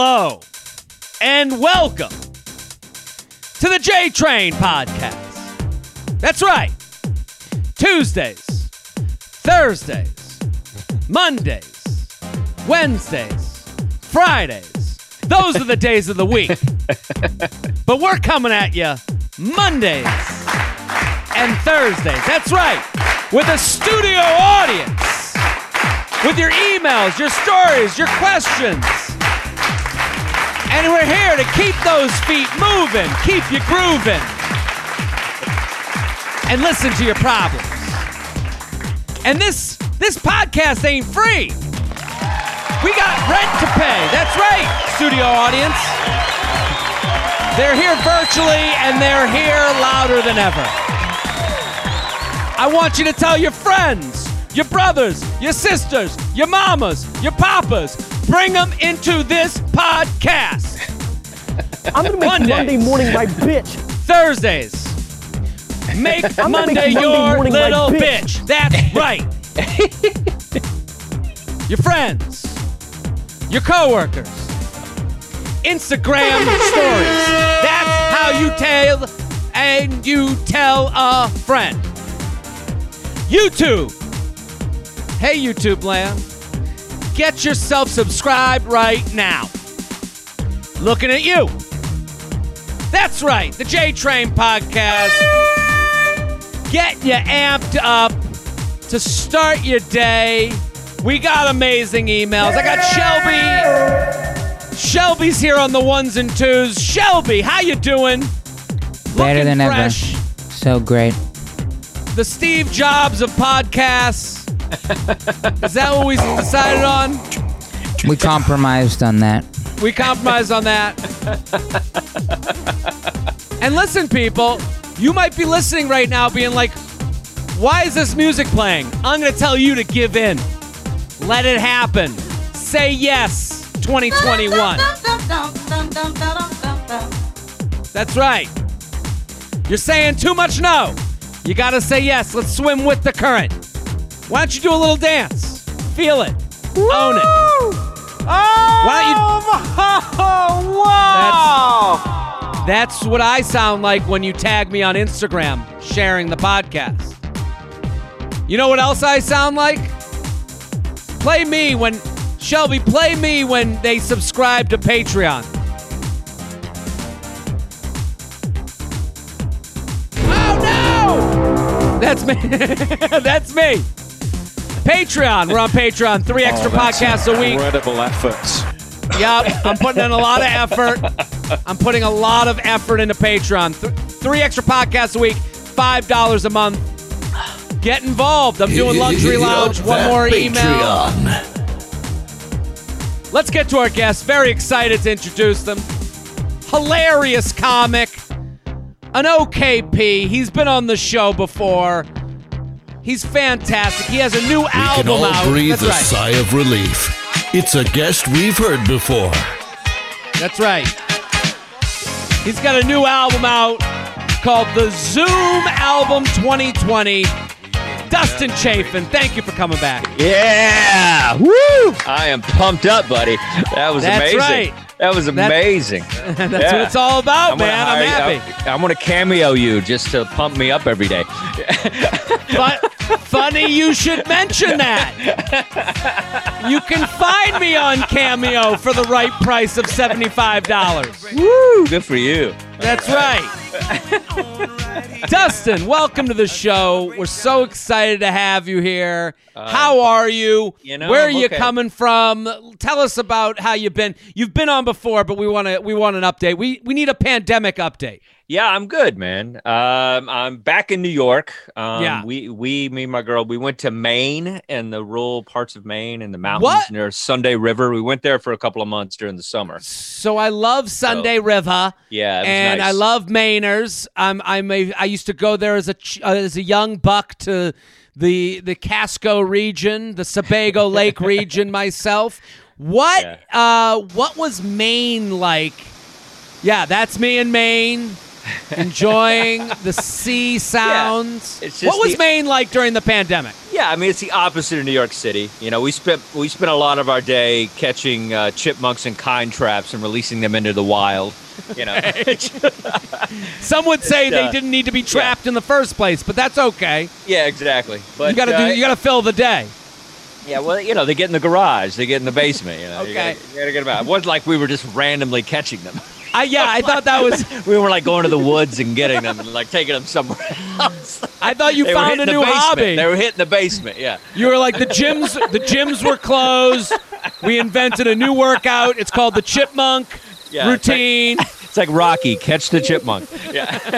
hello, and welcome to the J Train Podcast. That's right. Tuesdays, Thursdays, Mondays, Wednesdays, Fridays. Those are the days of the week. but we're coming at you Mondays and Thursdays. That's right. With a studio audience. With your emails, your stories, your questions. And we're here to keep those feet moving, keep you grooving, and listen to your problems. And this this podcast ain't free. We got rent to pay. That's right, studio audience. They're here virtually and they're here louder than ever. I want you to tell your friends, your brothers, your sisters, your mamas, your papas, bring them into this podcast. I'm gonna make Mondays. Monday morning my bitch. Thursdays. Make Monday Monday your morning little bitch. bitch. That's right. your friends, your coworkers, Instagram stories. That's how you tell and you tell a friend. YouTube. Hey, YouTube land. Get yourself subscribed right now. Looking at you. That's right, the J Train Podcast. Get you amped up to start your day. We got amazing emails. I got Shelby. Shelby's here on the ones and twos. Shelby, how you doing? Better Looking than fresh. ever. So great. The Steve Jobs of podcasts. Is that what we decided on? We compromised on that. We compromised on that. and listen, people, you might be listening right now being like, why is this music playing? I'm going to tell you to give in. Let it happen. Say yes, 2021. That's right. You're saying too much no. You got to say yes. Let's swim with the current. Why don't you do a little dance? Feel it. Own it. Why don't you? Oh, that's what I sound like when you tag me on Instagram sharing the podcast. You know what else I sound like? Play me when Shelby, play me when they subscribe to Patreon. Oh no! That's me. That's me. Patreon. We're on Patreon. Three oh, extra podcasts a week. Incredible efforts. Yep, I'm putting in a lot of effort. I'm putting a lot of effort into Patreon. Th- three extra podcasts a week, five dollars a month. Get involved. I'm doing luxury lounge. One more email. Let's get to our guests. Very excited to introduce them. Hilarious comic, an OKP. He's been on the show before. He's fantastic. He has a new We album can all out. breathe That's a right. sigh of relief. It's a guest we've heard before. That's right. He's got a new album out called the Zoom Album 2020. Dustin Chafin, thank you for coming back. Yeah! Woo! I am pumped up, buddy. That was That's amazing. right. That was That- amazing. That's what Yeah. it's all about, I'm gonna man. I'm hire you- happy. I, am gonna cameo you just to pump me up every day. But funny you should mention that. You can find me on Cameo for the right price of $75. Woo! Good for you. That's right. Dustin, welcome to the show. We're so excited to have you here. how are you? Uh, you know, Where are I'm you okay. coming from? Tell us about how you've been. You've been on before, but we want to we want an update. We we need a pandemic update. Yeah, I'm good, man. Um, I'm back in New York. Um, Yeah. We, we, me and my girl, we went to Maine and the rural parts of Maine and the mountains What? near Sunday River. We went there for a couple of months during the summer. So I love Sunday River. Yeah, and nice. I love Mainers. I'm I'm a I used to go there as a uh, as a young buck to the the Casco region, the Sebago Lake region myself. What uh what was Maine like? Yeah, that's me in Maine. Enjoying the sea sounds. it's what was the- Maine like during the pandemic? Yeah, Yeah, I mean it's the opposite of New York City. You know, we spent we spent a lot of our day catching uh, chipmunks and kind traps and releasing them into the wild. You know, Some would say they uh, didn't need to be trapped in the first place, but that's okay. yeah, exactly. But you got to uh, do. You got to fill the day. Yeah, well, you know, they get in the garage, they get in the basement. You know, you Okay. gotta, you gotta get them out. It wasn't like we were just randomly catching them. I yeah, I thought that was. we were like going to the woods and getting them and like taking them somewhere else. I thought you they found a new hobby. They were hitting the basement. Yeah. You were like the gyms. The gyms were closed. We invented a new workout. It's called the chipmunk Yeah, it's like- routine. It's like Rocky, catch the chipmunk. Yeah.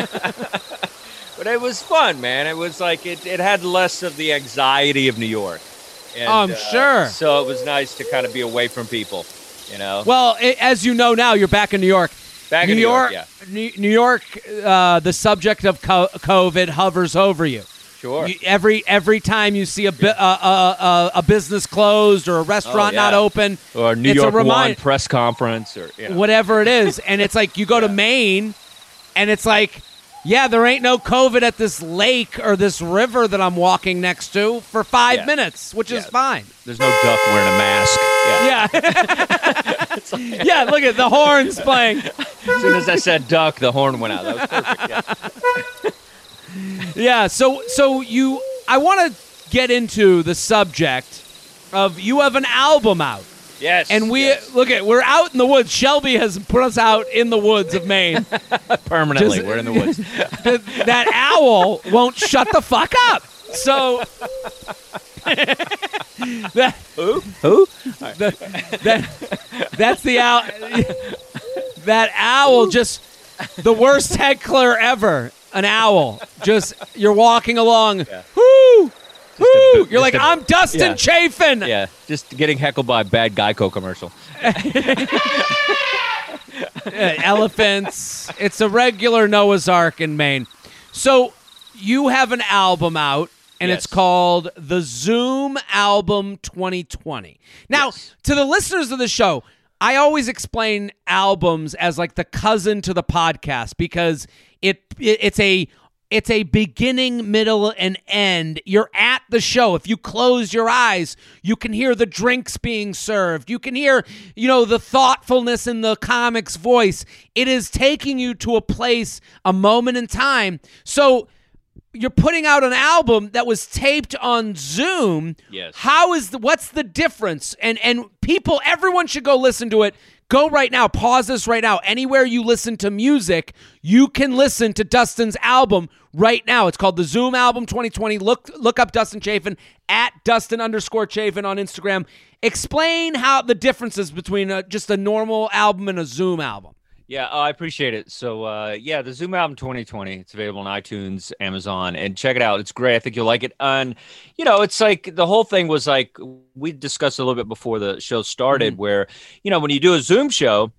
but it was fun, man. It was like it, it had less of the anxiety of New York. And, Oh, I'm uh, sure. So it was nice to kind of be away from people, you know. Well, as you know now, you're back in New York. Back New in New York, yeah. New, York. Uh, the subject of COVID hovers over you. Sure. You- every every time you see a, bu- uh, uh, a business closed or a restaurant not Oh, yeah. open, or New York remind- press conference, or you know. whatever it is, and it's like you go to Maine, and it's like, yeah, there ain't no COVID at this lake or this river that I'm walking next to for five Yeah. minutes, which is fine. There's no duck wearing a mask. Yeah. Yeah, yeah. Look at the horns playing. As soon as I said duck, the horn went out. That was perfect. Yeah. Yeah, so so you I want to get into the subject of you have an album out. Yes. And we yes. look at we're out in the woods. Shelby has put us out in the woods of Maine. permanently. just- We're in the woods. Th- that owl won't shut the fuck up. So that Who? Who? the, that that's the owl. That owl just the worst heckler ever. An owl. Just you're walking along. Whoo! Woo! You're like, I'm Dustin yeah. Chafin. Yeah. Just getting heckled by a bad Geico commercial. Uh, elephants. It's a regular Noah's Ark in Maine. So you have an album out, and it's called the Zoom Album 2020. Now, Yes. to the listeners of the show, I always explain albums as like the cousin to the podcast because it, it it's a it's a beginning, middle, and end. You're at the show. If you close your eyes, you can hear the drinks being served. You can hear, you know, the thoughtfulness in the comic's voice. It is taking you to a place, a moment in time. So you're putting out an album that was taped on Zoom. Yes. How is the what's the difference? And and people, everyone should go listen to it. Go right now. Pause this right now. Anywhere you listen to music, you can listen to Dustin's album right now. It's called the Zoom Album 2020. Look look up Dustin Chafin at Dustin underscore Chafin on Instagram. Explain how the differences between a, just a normal album and a Zoom album. Yeah, oh, I appreciate it. So, uh, yeah, the Zoom album 2020. It's available on iTunes, Amazon, and check it out. It's great. I think you'll like it. And you know, it's like the whole thing was like we discussed a little bit before the show started, Mm-hmm. where you know when you do a Zoom show,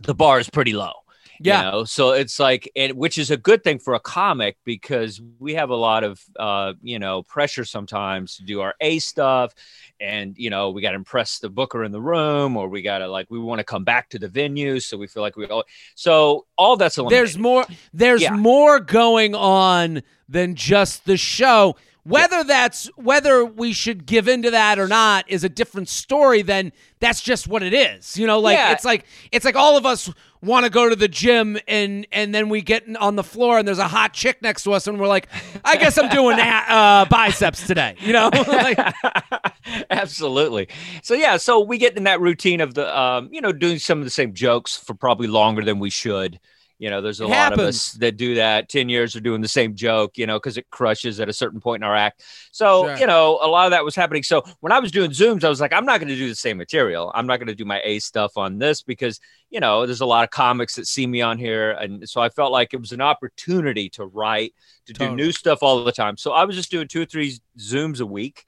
the bar is pretty low. Yeah. You know? So it's like, and which is a good thing for a comic because we have a lot of, uh, you know, pressure sometimes to do our A stuff. And, you know, we got to impress the booker in the room or we got to like, we want to come back to the venue. So we feel like we, all so all that's eliminated. There's more there's Yeah. more going on than just the show. Whether that's whether we should give into that or not is a different story than that's just what it is. You know, like Yeah. it's like it's like all of us want to go to the gym and and then we get on the floor and there's a hot chick next to us and we're like, I guess I'm doing uh, biceps today. You know, like, Absolutely. So yeah, so we get in that routine of the um, you know, doing some of the same jokes for probably longer than we should. You know, there's a It lot of us that do that. 10 years of doing the same joke, you know, because it crushes at a certain point in our act. So, Sure. you know, a lot of that was happening. So when I was doing Zooms, I was like, I'm not going to do the same material. I'm not going to do my A stuff on this because, you know, there's a lot of comics that see me on here. And so I felt like it was an opportunity to write, to do new stuff all the time. So I was just doing two or three Zooms a week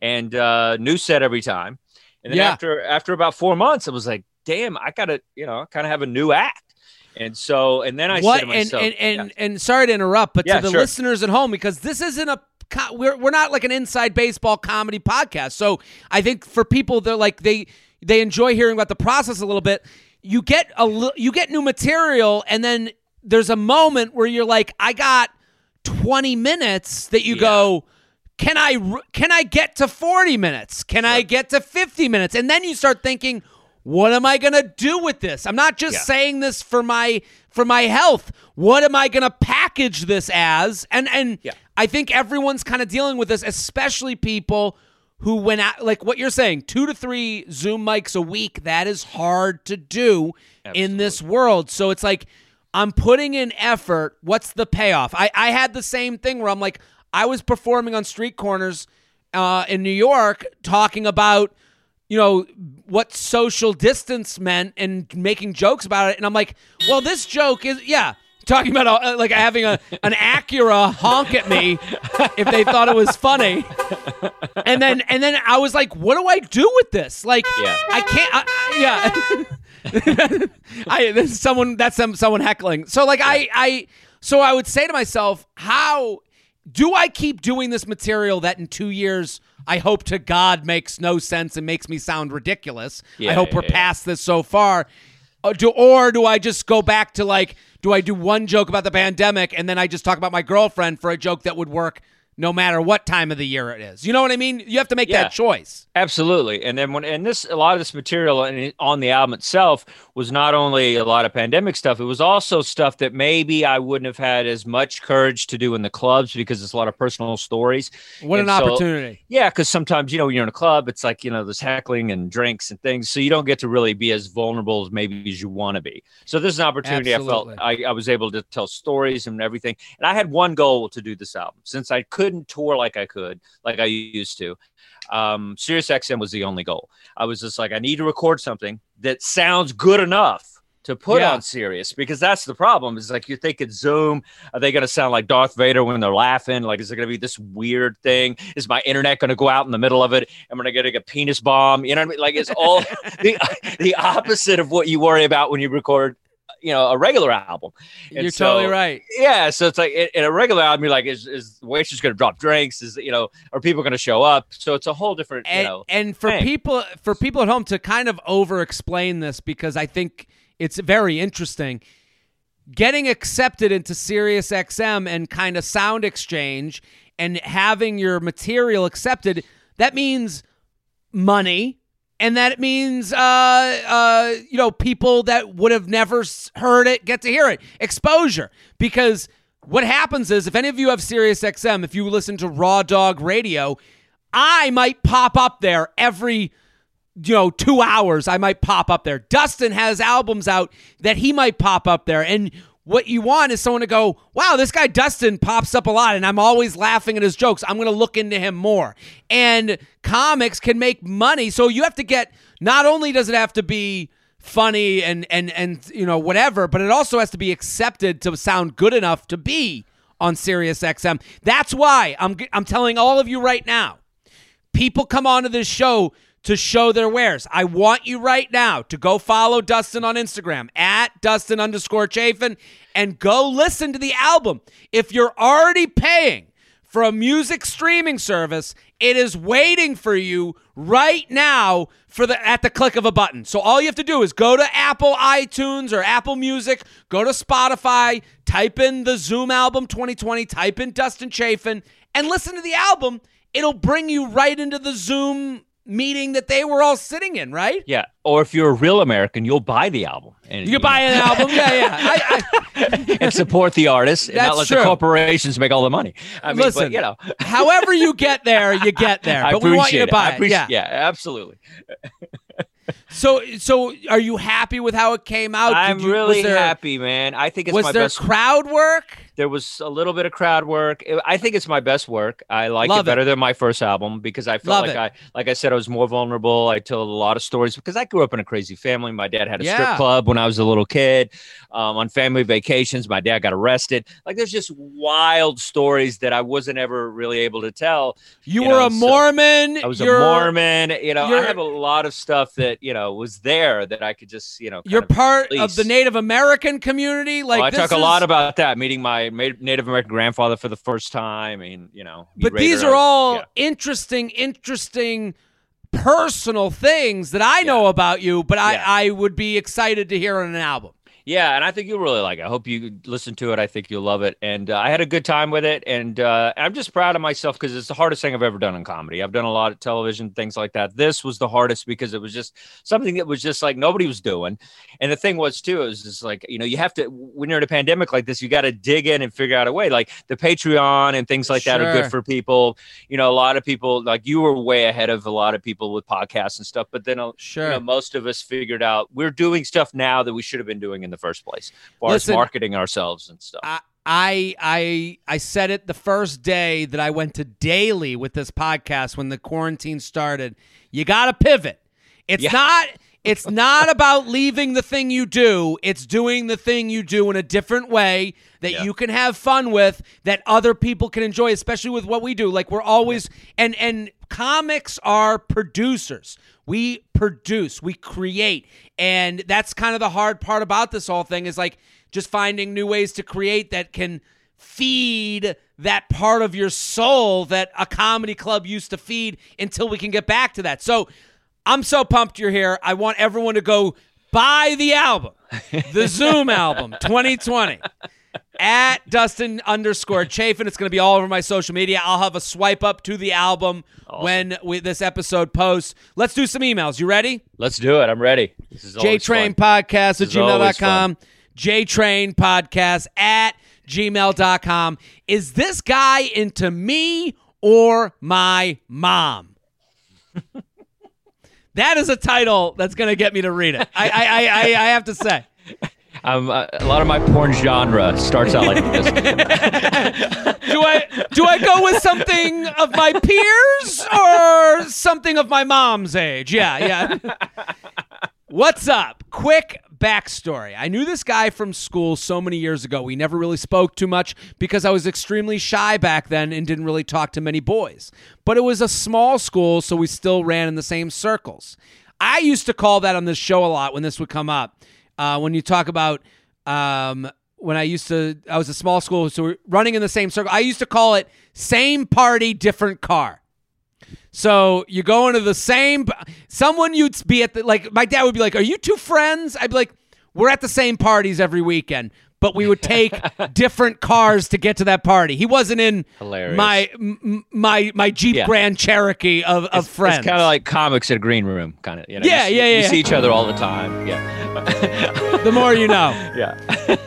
and uh, new set every time. And then Yeah. after after about four months, I was like, damn, I gotta, you know, kind of have a new act. And so, and then I what said to and myself, and and, yeah. and sorry to interrupt, but Yeah, to the sure. listeners at home, because this isn't a we're we're not like an inside baseball comedy podcast. So I think for people they're like they they enjoy hearing about the process a little bit. You get a li- you get new material, and then there's a moment where you're like, I got 20 minutes that you Yeah. go. can I can I get to 40 minutes? Can I get to 50 minutes? And then you start thinking, what am I going to do with this? I'm not just Yeah. saying this for my for my health. What am I going to package this as? And and Yeah. I think everyone's kind of dealing with this, especially people who went out like what you're saying, 2 to 3 Zoom mics a week, that is hard to do in this world. So it's like I'm putting in effort. What's the payoff? I, I had the same thing where I'm like, I was performing on street corners uh, in New York talking about, you know, what social distance meant and making jokes about it. And I'm like, well, this joke is, yeah, talking about uh, like having a an Acura honk at me if they thought it was funny. And then and then I was like, what do I do with this? Like, Yeah. I can't. I, I- yeah. I this is someone that's some someone heckling. So like I I so I would say to myself, how do I keep doing this material that in 2 years I hope to God makes no sense and makes me sound ridiculous. I hope yeah, we're yeah. past this so far. Or do, or do I just go back to like do I do one joke about the pandemic and then I just talk about my girlfriend for a joke that would work no matter what time of the year it is. You know what I mean? You have to make Yeah. that choice. Absolutely, and then when and this a lot of this material on the album itself was not only a lot of pandemic stuff, it was also stuff that maybe I wouldn't have had as much courage to do in the clubs because it's a lot of personal stories. What And an so- opportunity. Yeah, because sometimes you know when you're in a club, it's like you know there's heckling and drinks and things, so you don't get to really be as vulnerable as maybe as you want to be. So this is an opportunity Absolutely. I felt I, I was able to tell stories and everything. And I had one goal to do this album since I couldn't tour like I could, like I used to. Um, Sirius XM was the only goal. I was just like, I need to record something that sounds good enough to put Yeah. on Sirius because that's the problem. Is like you're thinking Zoom, are they going to sound like Darth Vader when they're laughing? Like, is it going to be this weird thing? Is my internet going to go out in the middle of it? Am I going to get a penis bomb? You know what I mean? Like, it's all the the opposite of what you worry about when you record, you know, a regular album. And You're so- totally right. Yeah, so it's like in, in a regular album, you're like, is is the waitress going to drop drinks? Is you know, are people going to show up? So it's a whole different, you and, know. and for thing. people for people at home to kind of over explain this because I think it's very interesting. Getting accepted into Sirius XM and kind of sound exchange and having your material accepted, that means money. And that means, uh, uh, you know, people that would have never heard it get to hear it. Exposure. Because what happens is, if any of you have Sirius XM, if you listen to Raw Dog Radio, I might pop up there every you know, two hours, I might pop up there. Dustin has albums out that he might pop up there. And what you want is someone to go, wow, this guy Dustin pops up a lot and I'm always laughing at his jokes. I'm going to look into him more. And comics can make money. So you have to get, not only does it have to be funny and, and, and, you know, whatever, but it also has to be accepted to sound good enough to be on Sirius XM. That's why I'm, I'm telling all of you right now people come onto this show to show their wares. I want you right now to go follow Dustin on Instagram at Dustin underscore Chafin and go listen to the album. If you're already paying for a music streaming service, it is waiting for you right now for the at the click of a button. So all you have to do is go to Apple iTunes or Apple Music, go to Spotify, type in the Zoom album 2020, type in Dustin Chafin, and listen to the album. It'll bring you right into the Zoom meeting that they were all sitting in, right? yeah, or if you're a real American, you'll buy the album and You can buy an album, yeah, yeah. I, I, and support the artists and That's not let true. the corporations make all the money. I mean, Listen, but, you know, however you get there, you get there. I But we want you to buy it. Yeah. yeah, absolutely. So, so are you happy with how it came out? I'm you- really there, happy, man. I think it's Was my there best. crowd work? There was a little bit of crowd work. It- I think it's my best work. I like Love it it. better than my first album because I felt Love like it. I, like I said, I was more vulnerable. I told a lot of stories because I grew up in a crazy family. My dad had a Yeah. strip club when I was a little kid. Um, on family vacations, my dad got arrested. Like there's just wild stories that I wasn't ever really able to tell. You, You were know, a so Mormon. I was you're, a Mormon. You know, I have a lot of stuff that you know was there that I could just you know. You're part of the Native American community. Like oh, I talk a lot about that. Meeting my Native American grandfather for the first time. I mean, you know. But these are all yeah. interesting, interesting personal things that I know about you. But I, Yeah. I would be excited to hear on an album. Yeah, and I think you'll really like it. I hope you listen to it. I think you'll love it. And uh, I had a good time with it. And uh, I'm just proud of myself because it's the hardest thing I've ever done in comedy. I've done a lot of television, things like that. This was the hardest because it was just something that was just like nobody was doing. And the thing was, too, it was just like, you know, you have to, when you're in a pandemic like this, you got to dig in and figure out a way. Like the Patreon and things like that are good for people. You know, a lot of people, like you were way ahead of a lot of people with podcasts and stuff. But then, uh, Sure. you know, most of us figured out we're doing stuff now that we should have been doing in the first place, as far Listen, as marketing ourselves and stuff. I, I I I said it the first day that I went to daily with this podcast when the quarantine started. You got to pivot. It's Yeah. not it's not about leaving the thing you do. It's doing the thing you do in a different way that Yeah. you can have fun with that other people can enjoy, especially with what we do. Like we're always and and comics are producers. We produce, we create. And that's kind of the hard part about this whole thing is like just finding new ways to create that can feed that part of your soul that a comedy club used to feed until we can get back to that. So I'm so pumped you're here. I want everyone to go buy the album, the Zoom album 2020 at Dustin underscore Chafin. It's going to be all over my social media. I'll have a swipe up to the album when we, this episode posts. Let's do some emails. You ready? Let's do it. I'm ready. This is JTrain. Podcast at This is always gmail.com. JTrain Podcast at gmail.com. Is this guy into me or my mom? that is a title that's going to get me to read it. I, I, I, I have to say. Um, uh, a lot of my porn genre starts out like this. Do I do I go with something of my peers or something of my mom's age? Yeah, yeah. What's up? Quick backstory. I knew this guy from school so many years ago. We never really spoke too much because I was extremely shy back then and didn't really talk to many boys. But it was a small school, so we still ran in the same circles. I used to call that on this show a lot when this would come up. Uh, when you talk about um, when I used to, I was a small school, so we're running in the same circle. I used to call it same party, different car. So you go into the same. Someone you'd be at the like. My dad would be like, "Are you two friends?" I'd be like, "We're at the same parties every weekend." But we would take different cars to get to that party. He wasn't in Hilarious. my m- my my Jeep Yeah. Grand Cherokee of, of friends. It's kind of like comics at a green room, kind of. You know, Yeah, you see, yeah, You yeah. see each other all the time. Yeah, the more you know. yeah.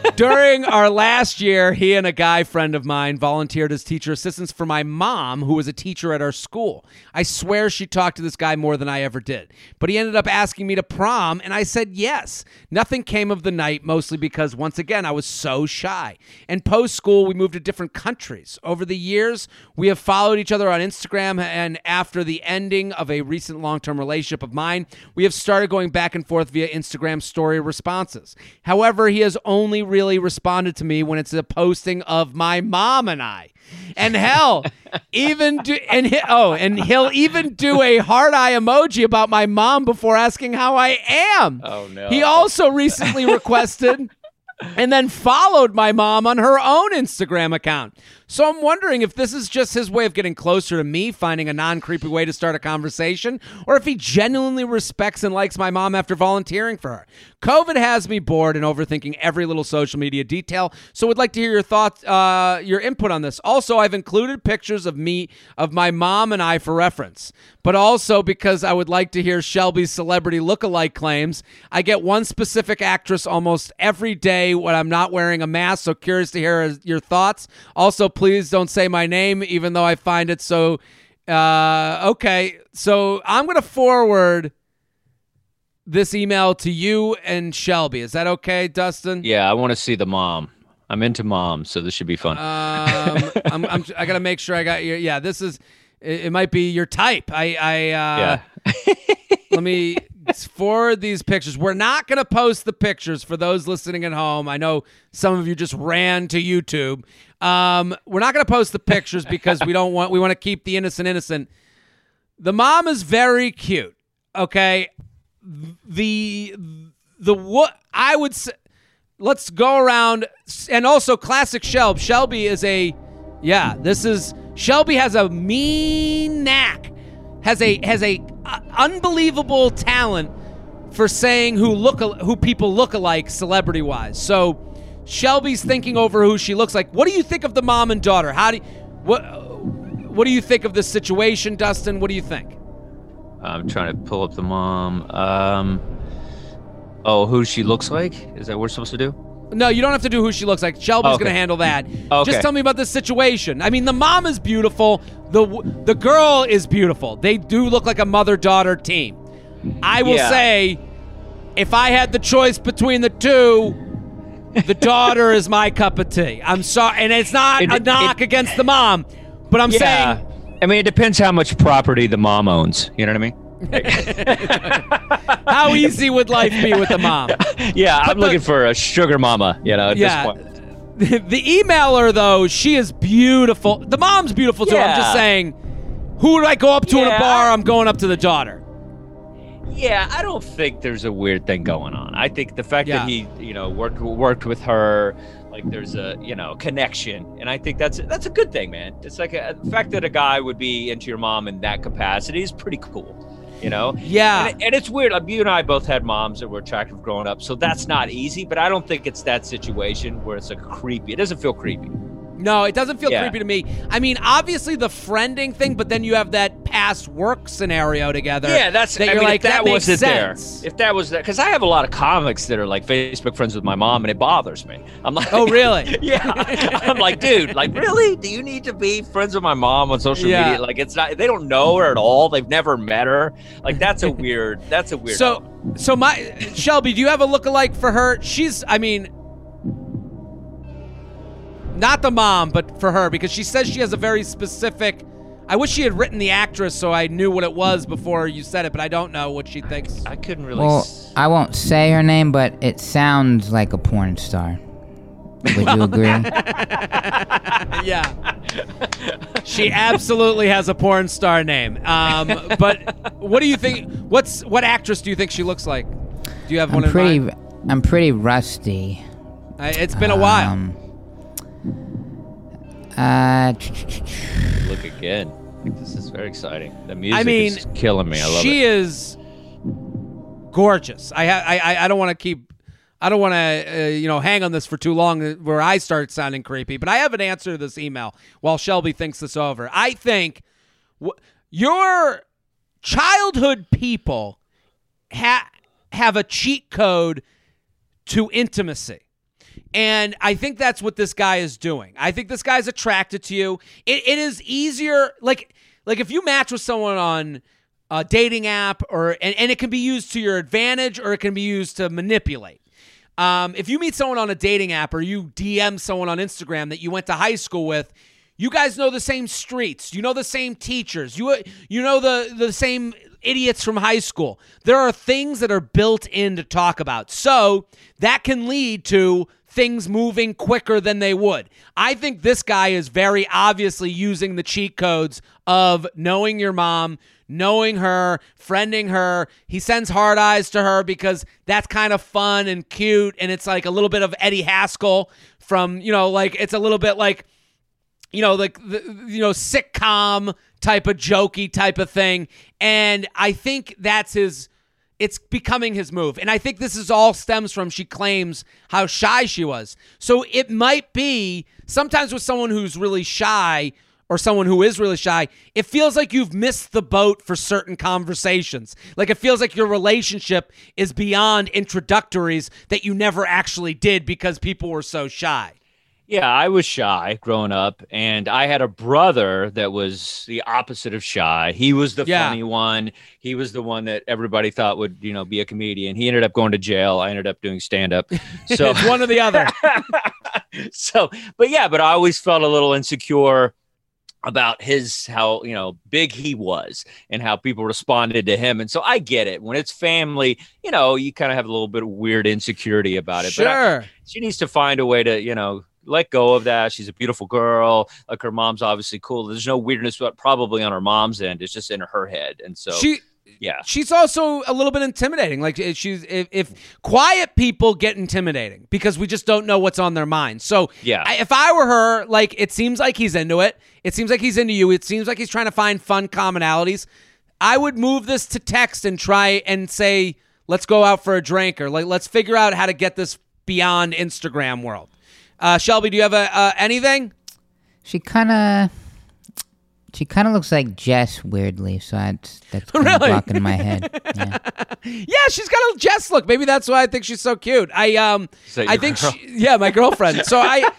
During our last year, he and a guy friend of mine volunteered as teacher assistants for my mom, who was a teacher at our school. I swear she talked to this guy more than I ever did. But he ended up asking me to prom, and I said yes. Nothing came of the night, mostly because, once again, I was so shy. And post school, we moved to different countries. Over the years, we have followed each other on Instagram, and after the ending of a recent long term relationship of mine, we have started going back and forth via Instagram story responses. However, he has only really responded to me when it's a posting of my mom and I. And hell, even do and he, oh, and he'll even do a heart eye emoji about my mom before asking how I am. Oh, no. He also recently requested and then followed my mom on her own Instagram account. So I'm wondering if this is just his way of getting closer to me, finding a non creepy way to start a conversation, or if he genuinely respects and likes my mom after volunteering for her. COVID has me bored and overthinking every little social media detail, so would like to hear your thoughts, uh, your input on this. Also, I've included pictures of me, of my mom and I for reference, but also because I would like to hear Shelby's celebrity look-alike claims. I get one specific actress almost every day when I'm not wearing a mask, so curious to hear your thoughts. Also, please don't say my name, even though I find it so. Uh, okay, so I'm gonna forward this email to you and Shelby. Is that okay, Dustin? Yeah, I want to see the mom. I'm into moms, so this should be fun. Um, I'm, I'm, I gotta make sure I got your. Yeah, this is. It, it might be your type. I. I. Uh, yeah. let me forward these pictures. We're not going to post the pictures for those listening at home. I know some of you just ran to YouTube. Um, we're not going to post the pictures because we don't want we want to keep the innocent innocent. The mom is very cute. Okay, the the what I would say. Let's go around and also classic Shelby. Shelby is a yeah. This is Shelby has a mean knack has a has a uh, unbelievable talent for saying who look who people look alike celebrity wise. So Shelby's thinking over who she looks like. What do you think of the mom and daughter? How do you, what what do you think of this situation, Dustin? What do you think? I'm trying to pull up the mom. Um, oh, who she looks like? Is that what we're supposed to do? No, you don't have to do who she looks like. Shelby's Okay. going to handle that. Okay. Just tell me about the situation. I mean, the mom is beautiful. The the girl is beautiful. They do look like a mother-daughter team. I will Yeah. say if I had the choice between the two, the daughter is my cup of tea. I'm sorry, and it's not It- a knock it- against the mom, but I'm Yeah. saying I mean, it depends how much property the mom owns. You know what I mean? how easy would life be with the mom? Yeah, I'm the- looking for a sugar mama. You know, at Yeah. this point. the emailer though, she is beautiful. The mom's beautiful too. I'm just saying, who would I go up to in a bar? I'm going up to the daughter. Yeah, I don't think there's a weird thing going on. I think the fact Yeah. that he, you know, worked worked with her, like there's a, you know, connection, and I think that's that's a good thing, man. It's like a, the fact that a guy would be into your mom in that capacity is pretty cool, you know. Yeah. And, it- and it's weird. Like you and I both had moms that were attractive growing up, so that's not easy. But I don't think it's that situation where it's like creepy. It doesn't feel creepy. No, it doesn't feel Yeah. creepy to me. I mean, obviously the friending thing, but then you have that past work scenario together. Yeah, that's. that I you're mean, like if that, makes wasn't sense. there. If that was there, because I have a lot of comics that are like Facebook friends with my mom, and it bothers me. I'm like, Oh, really? yeah. I'm like, dude, like, really? Do you need to be friends with my mom on social Yeah. media? Like, it's not. They don't know her at all. They've never met her. Like, that's a weird. That's a weird. So, so my Shelby, do you have a lookalike for her? She's, I mean, not the mom, but for her because she says she has a very specific. I wish she had written the actress so I knew what it was before you said it, but I don't know what she thinks. I couldn't really. Well, s- I won't say her name, but it sounds like a porn star. Would you agree? yeah. She absolutely has a porn star name. Um, but what do you think? What's what actress do you think she looks like? Do you have one I'm in pretty. mind? I'm pretty rusty. Uh, It's been a while. Um, uh, look again. This is very exciting. The music I mean, is killing me. I love she it. is gorgeous. I ha- I I- I don't want to keep. I don't want to, uh, you know, hang on this for too long uh, where I start sounding creepy. But I have an answer to this email while Shelby thinks this over. I think w- your childhood people ha- have a cheat code to intimacy. And I think that's what this guy is doing. I think this guy's attracted to you. It, it is easier, like like if you match with someone on a dating app, or and, and it can be used to your advantage, or it can be used to manipulate. Um, if you meet someone on a dating app, or you DM someone on Instagram that you went to high school with, you guys know the same streets, you know the same teachers, you you know the the same idiots from high school. There are things that are built in to talk about. So that can lead to things moving quicker than they would. I think this guy is very obviously using the cheat codes of knowing your mom, knowing her, friending her. He sends hard eyes to her because that's kind of fun and cute. And it's like a little bit of Eddie Haskell from, you know, like it's a little bit like you know, like the you know sitcom type of jokey type of thing, and I think that's his. It's becoming his move, and I think this is all stems from she claims how shy she was. So it might be sometimes with someone who's really shy or someone who is really shy, it feels like you've missed the boat for certain conversations. Like it feels like your relationship is beyond introductories that you never actually did because people were so shy. Yeah, I was shy growing up, and I had a brother that was the opposite of shy. He was the Yeah. funny one. He was the one that everybody thought would, you know, be a comedian. He ended up going to jail. I ended up doing stand up. So, one or the other. so, but yeah, but I always felt a little insecure about his how you know big he was and how people responded to him and so i get it when it's family you know you kind of have a little bit of weird insecurity about it but I- Sure. she needs to find a way to you know let go of that she's a beautiful girl like her mom's obviously cool there's no weirdness but probably on her mom's end it's just in her head and so she yeah she's also a little bit intimidating. Like if she's if, if quiet people get intimidating because we just don't know what's on their mind. So Yeah. I, if I were her, like it seems like he's into it. It seems like he's into you. It seems like he's trying to find fun commonalities. I would move this to text and try and say Let's go out for a drink or like let's figure out how to get this beyond Instagram world. Uh, Shelby, do you have a, uh, anything? She kind of. She kind of looks like Jess weirdly, so that's that's kind of Really? blocking my head. Yeah. Yeah, she's got a Jess look. Maybe that's why I think she's so cute. I um, Is that I think girl? she, yeah, my girlfriend. So I,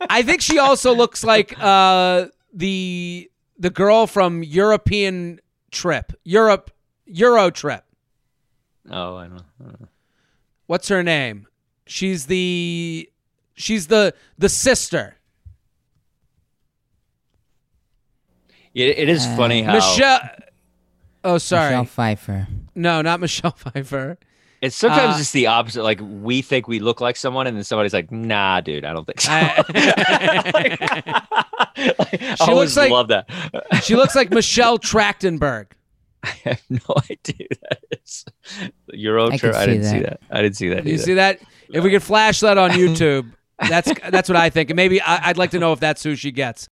I think she also looks like uh the the girl from European Trip, Europe Euro Trip. Oh, I don't know. What's her name? She's the she's the the sister. It, it is funny how Michelle. Oh, sorry. Michelle Pfeiffer. No, not Michelle Pfeiffer. it's sometimes uh, it's the opposite. Like we think we look like someone, and then somebody's like, "Nah, dude, I don't think so." I She always looks like- love that. She looks like Michelle Trachtenberg. I have no idea who that is. Euro I trip. I didn't see that. that. I didn't see that. You either. see that? If we could flash that on YouTube, that's that's what I think. And maybe I, I'd like to know if that's who she gets.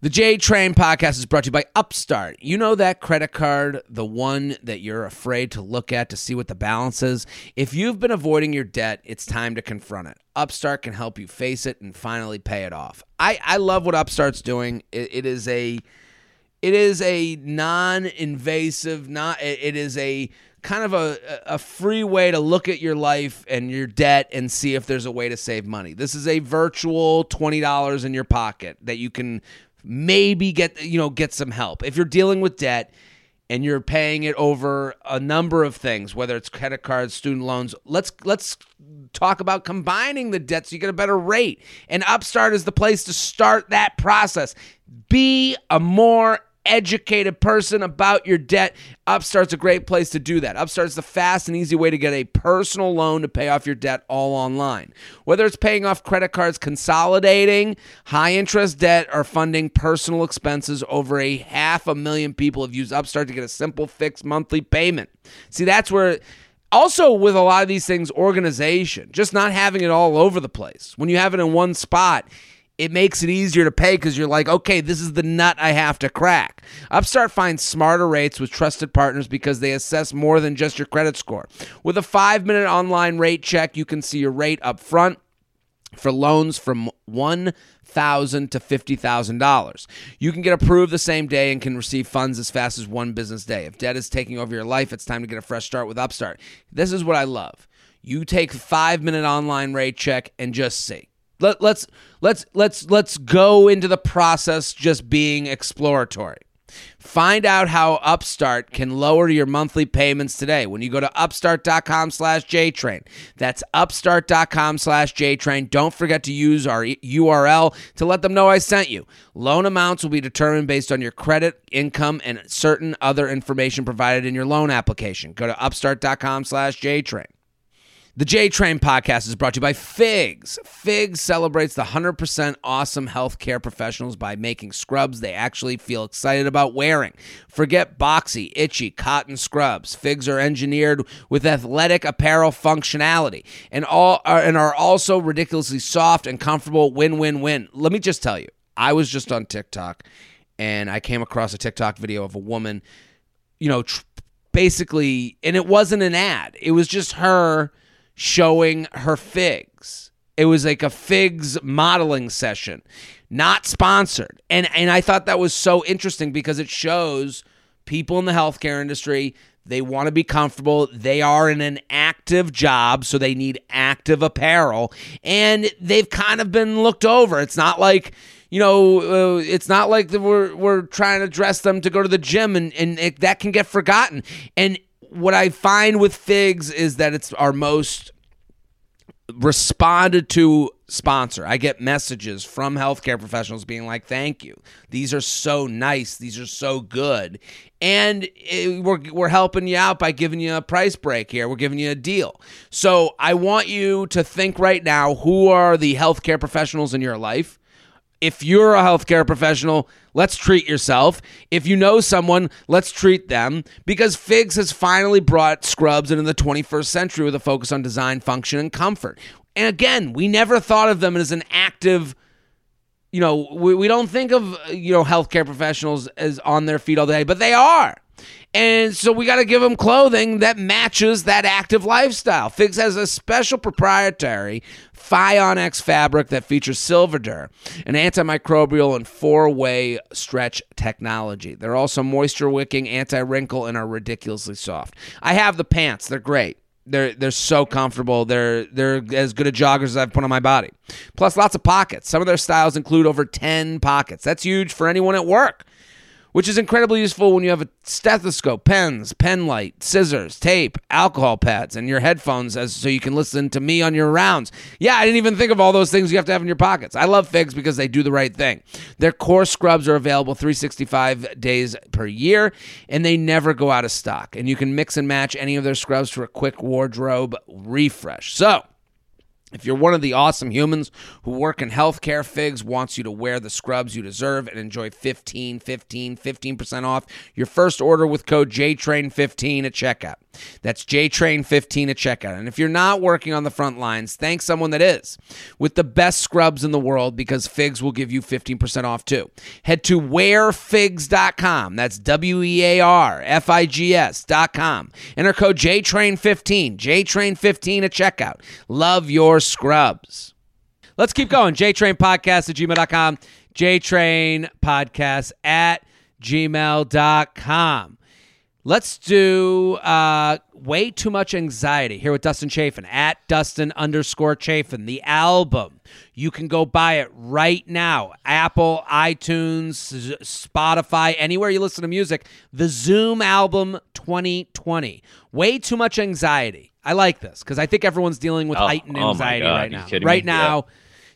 The J Train podcast is brought to you by Upstart. You know that credit card, the one that you're afraid to look at to see what the balance is? If you've been avoiding your debt, it's time to confront it. Upstart can help you face it and finally pay it off. I, I love what Upstart's doing. It, it is a it is a non-invasive not it it is a kind of a, a free way to look at your life and your debt and see if there's a way to save money. This is a virtual $20 in your pocket that you can maybe get you know get some help. If you're dealing with debt and you're paying it over a number of things whether it's credit cards student loans let's let's talk about combining the debts so you get a better rate. And upstart is the place to start that process. Be a more educated person about your debt upstart's a great place to do that. Upstart's the fast and easy way to get a personal loan to pay off your debt all online. Whether it's paying off credit cards consolidating high interest debt or funding personal expenses over a half a million people have used upstart to get a simple fixed monthly payment. See that's where also with a lot of these things organization just not having it all over the place. When you have it in one spot it makes it easier to pay because you're like, okay, this is the nut I have to crack. Upstart finds smarter rates with trusted partners because they assess more than just your credit score. With a five minute online rate check, you can see your rate up front for loans from one thousand to fifty thousand dollars. You can get approved the same day and can receive funds as fast as one business day. If debt is taking over your life, it's time to get a fresh start with Upstart. This is what I love. You take five minute online rate check and just see. Let, let's let's let's let's go into the process just being exploratory. Find out how Upstart can lower your monthly payments today when you go to upstart.com slash JTrain. That's upstart.com slash JTrain. Don't forget to use our URL to let them know I sent you. Loan amounts will be determined based on your credit, income, and certain other information provided in your loan application. Go to upstart.com slash JTrain. The J Train podcast is brought to you by Figs. Figs celebrates the 100% awesome healthcare professionals by making scrubs they actually feel excited about wearing. Forget boxy, itchy cotton scrubs. Figs are engineered with athletic apparel functionality and all are, and are also ridiculously soft and comfortable. Win win win. Let me just tell you, I was just on TikTok and I came across a TikTok video of a woman, you know, tr- basically, and it wasn't an ad. It was just her showing her figs. It was like a figs modeling session, not sponsored. And and I thought that was so interesting because it shows people in the healthcare industry they want to be comfortable. They are in an active job, so they need active apparel, and they've kind of been looked over. It's not like you know, uh, it's not like we're we're trying to dress them to go to the gym, and and it, that can get forgotten. And what I find with figs is that it's our most responded to sponsor. I get messages from healthcare professionals being like, "Thank you. These are so nice. These are so good." And eh, we're we're helping you out by giving you a price break here. We're giving you a deal. So, I want you to think right now who are the healthcare professionals in your life? If you're a healthcare professional, let's treat yourself. If you know someone, let's treat them because Figs has finally brought scrubs into the 21st century with a focus on design, function, and comfort. And again, we never thought of them as an active you know, we, we don't think of, you know, healthcare professionals as on their feet all day, but they are. And so we got to give them clothing that matches that active lifestyle. Figs has a special proprietary Fion X fabric that features Silverdur, an antimicrobial and four way stretch technology. They're also moisture wicking, anti wrinkle, and are ridiculously soft. I have the pants, they're great. They're they're so comfortable. They're they're as good a joggers as I've put on my body. Plus, lots of pockets. Some of their styles include over ten pockets. That's huge for anyone at work which is incredibly useful when you have a stethoscope, pens, pen light, scissors, tape, alcohol pads, and your headphones as so you can listen to me on your rounds. Yeah, I didn't even think of all those things you have to have in your pockets. I love Figs because they do the right thing. Their core scrubs are available 365 days per year, and they never go out of stock. And you can mix and match any of their scrubs for a quick wardrobe refresh. So, if you're one of the awesome humans who work in healthcare, Figs wants you to wear the scrubs you deserve and enjoy 15, 15, 15% off your first order with code JTRAIN15 at checkout. That's JTRAIN15 at checkout. And if you're not working on the front lines, thank someone that is with the best scrubs in the world because Figs will give you 15% off too. Head to wearfigs.com. That's W E A R F I G S.com. Enter code JTRAIN15, JTRAIN15 at checkout. Love your scrubs. Let's keep going. JTrain Podcast at gmail.com. JTrain Podcast at gmail.com. Let's do uh, Way Too Much Anxiety here with Dustin Chafin at Dustin underscore Chafin. The album. You can go buy it right now. Apple, iTunes, Spotify, anywhere you listen to music. The Zoom album 2020. Way Too Much Anxiety. I like this because I think everyone's dealing with Oh, heightened oh anxiety God, right now. Right me? now,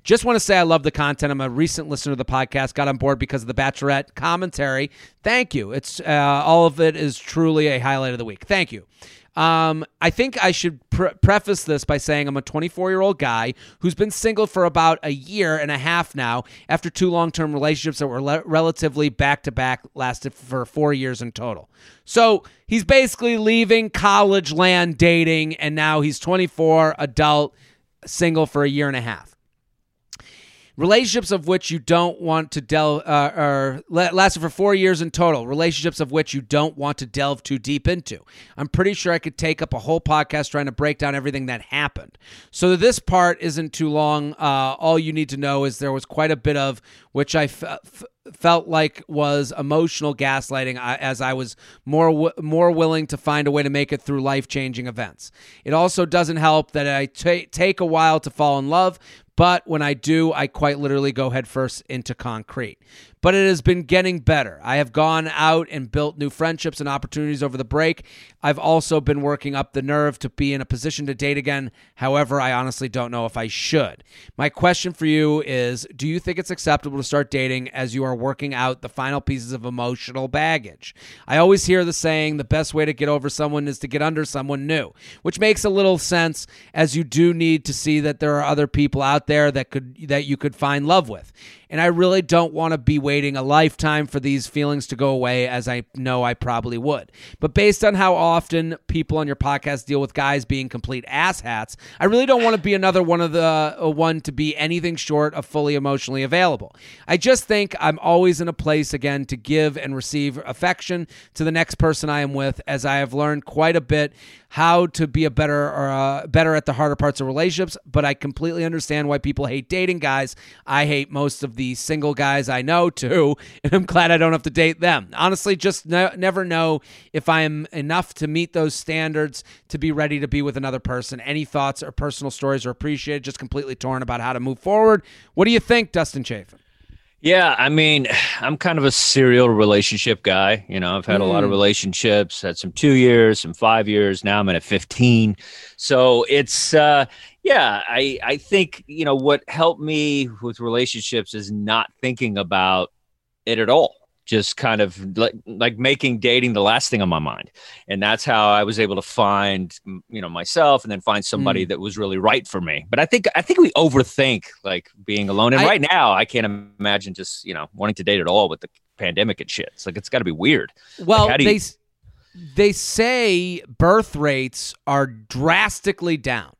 just want to say I love the content. I'm a recent listener to the podcast. Got on board because of the Bachelorette commentary. Thank you. It's uh, all of it is truly a highlight of the week. Thank you. Um, I think I should pre- preface this by saying I'm a 24 year old guy who's been single for about a year and a half now after two long term relationships that were le- relatively back to back, lasted for four years in total. So he's basically leaving college land dating, and now he's 24, adult, single for a year and a half relationships of which you don't want to delve uh, or la- lasted for four years in total. Relationships of which you don't want to delve too deep into. I'm pretty sure i could take up a whole podcast trying to break down everything that happened. So this part isn't too long. Uh, all you need to know is there was quite a bit of which i f- f- felt like was emotional gaslighting uh, as I was more w- more willing to find a way to make it through life changing events. It also doesn't help that I ta- take a while to fall in love, but when I do, I quite literally go headfirst into concrete. But it has been getting better. I have gone out and built new friendships and opportunities over the break. I've also been working up the nerve to be in a position to date again. However, I honestly don't know if I should. My question for you is Do you think it's acceptable to start dating as you are working out the final pieces of emotional baggage? I always hear the saying the best way to get over someone is to get under someone new, which makes a little sense as you do need to see that there are other people out there that could that you could find love with. And I really don't want to be waiting a lifetime for these feelings to go away as I know I probably would. But based on how often people on your podcast deal with guys being complete asshats, I really don't want to be another one of the uh, one to be anything short of fully emotionally available. I just think I'm always in a place again to give and receive affection to the next person I am with as I have learned quite a bit how to be a better or uh, better at the harder parts of relationships, but I completely understand why people hate dating guys. I hate most of the single guys I know too, and I'm glad I don't have to date them. Honestly, just ne- never know if I am enough to meet those standards to be ready to be with another person. Any thoughts or personal stories are appreciated. Just completely torn about how to move forward. What do you think, Dustin Chafin? Yeah, I mean, I'm kind of a serial relationship guy. You know, I've had a lot of relationships, had some two years, some five years. Now I'm at 15. So it's, uh, yeah, I, I think, you know, what helped me with relationships is not thinking about it at all. Just kind of like, like making dating the last thing on my mind. And that's how I was able to find, you know, myself and then find somebody mm. that was really right for me. But I think, I think we overthink like being alone. And I- right now, I can't imagine just, you know, wanting to date at all with the pandemic and shit. It's like, it's got to be weird. Well, how do you- they they say birth rates are drastically down.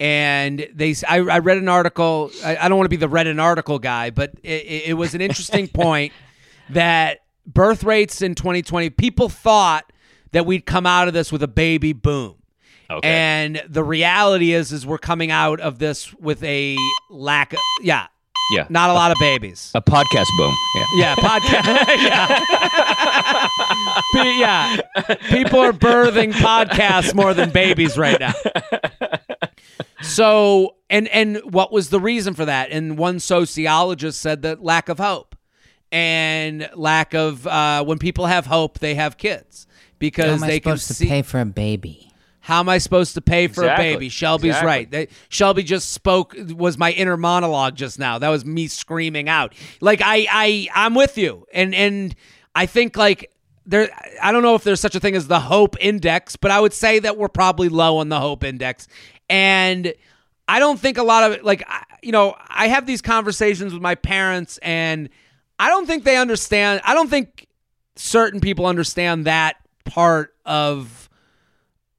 And they, I, I read an article. I, I don't want to be the read an article guy, but it, it, it was an interesting point that birth rates in 2020, people thought that we'd come out of this with a baby boom. Okay. And the reality is is we're coming out of this with a lack of yeah, yeah. not a lot of babies. a podcast boom. Yeah. Yeah, podcast. yeah. Yeah. People are birthing podcasts more than babies right now. So, and and what was the reason for that? And one sociologist said that lack of hope and lack of uh, when people have hope, they have kids because they can supposed see. to pay for a baby? How am I supposed to pay for Exactly. a baby? Shelby's Exactly. right. They, Shelby just spoke was my inner monologue just now. That was me screaming out. Like I I I'm with you. And and I think like there I don't know if there's such a thing as the hope index, but I would say that we're probably low on the hope index. And I don't think a lot of like you know, I have these conversations with my parents and I don't think they understand. I don't think certain people understand that part of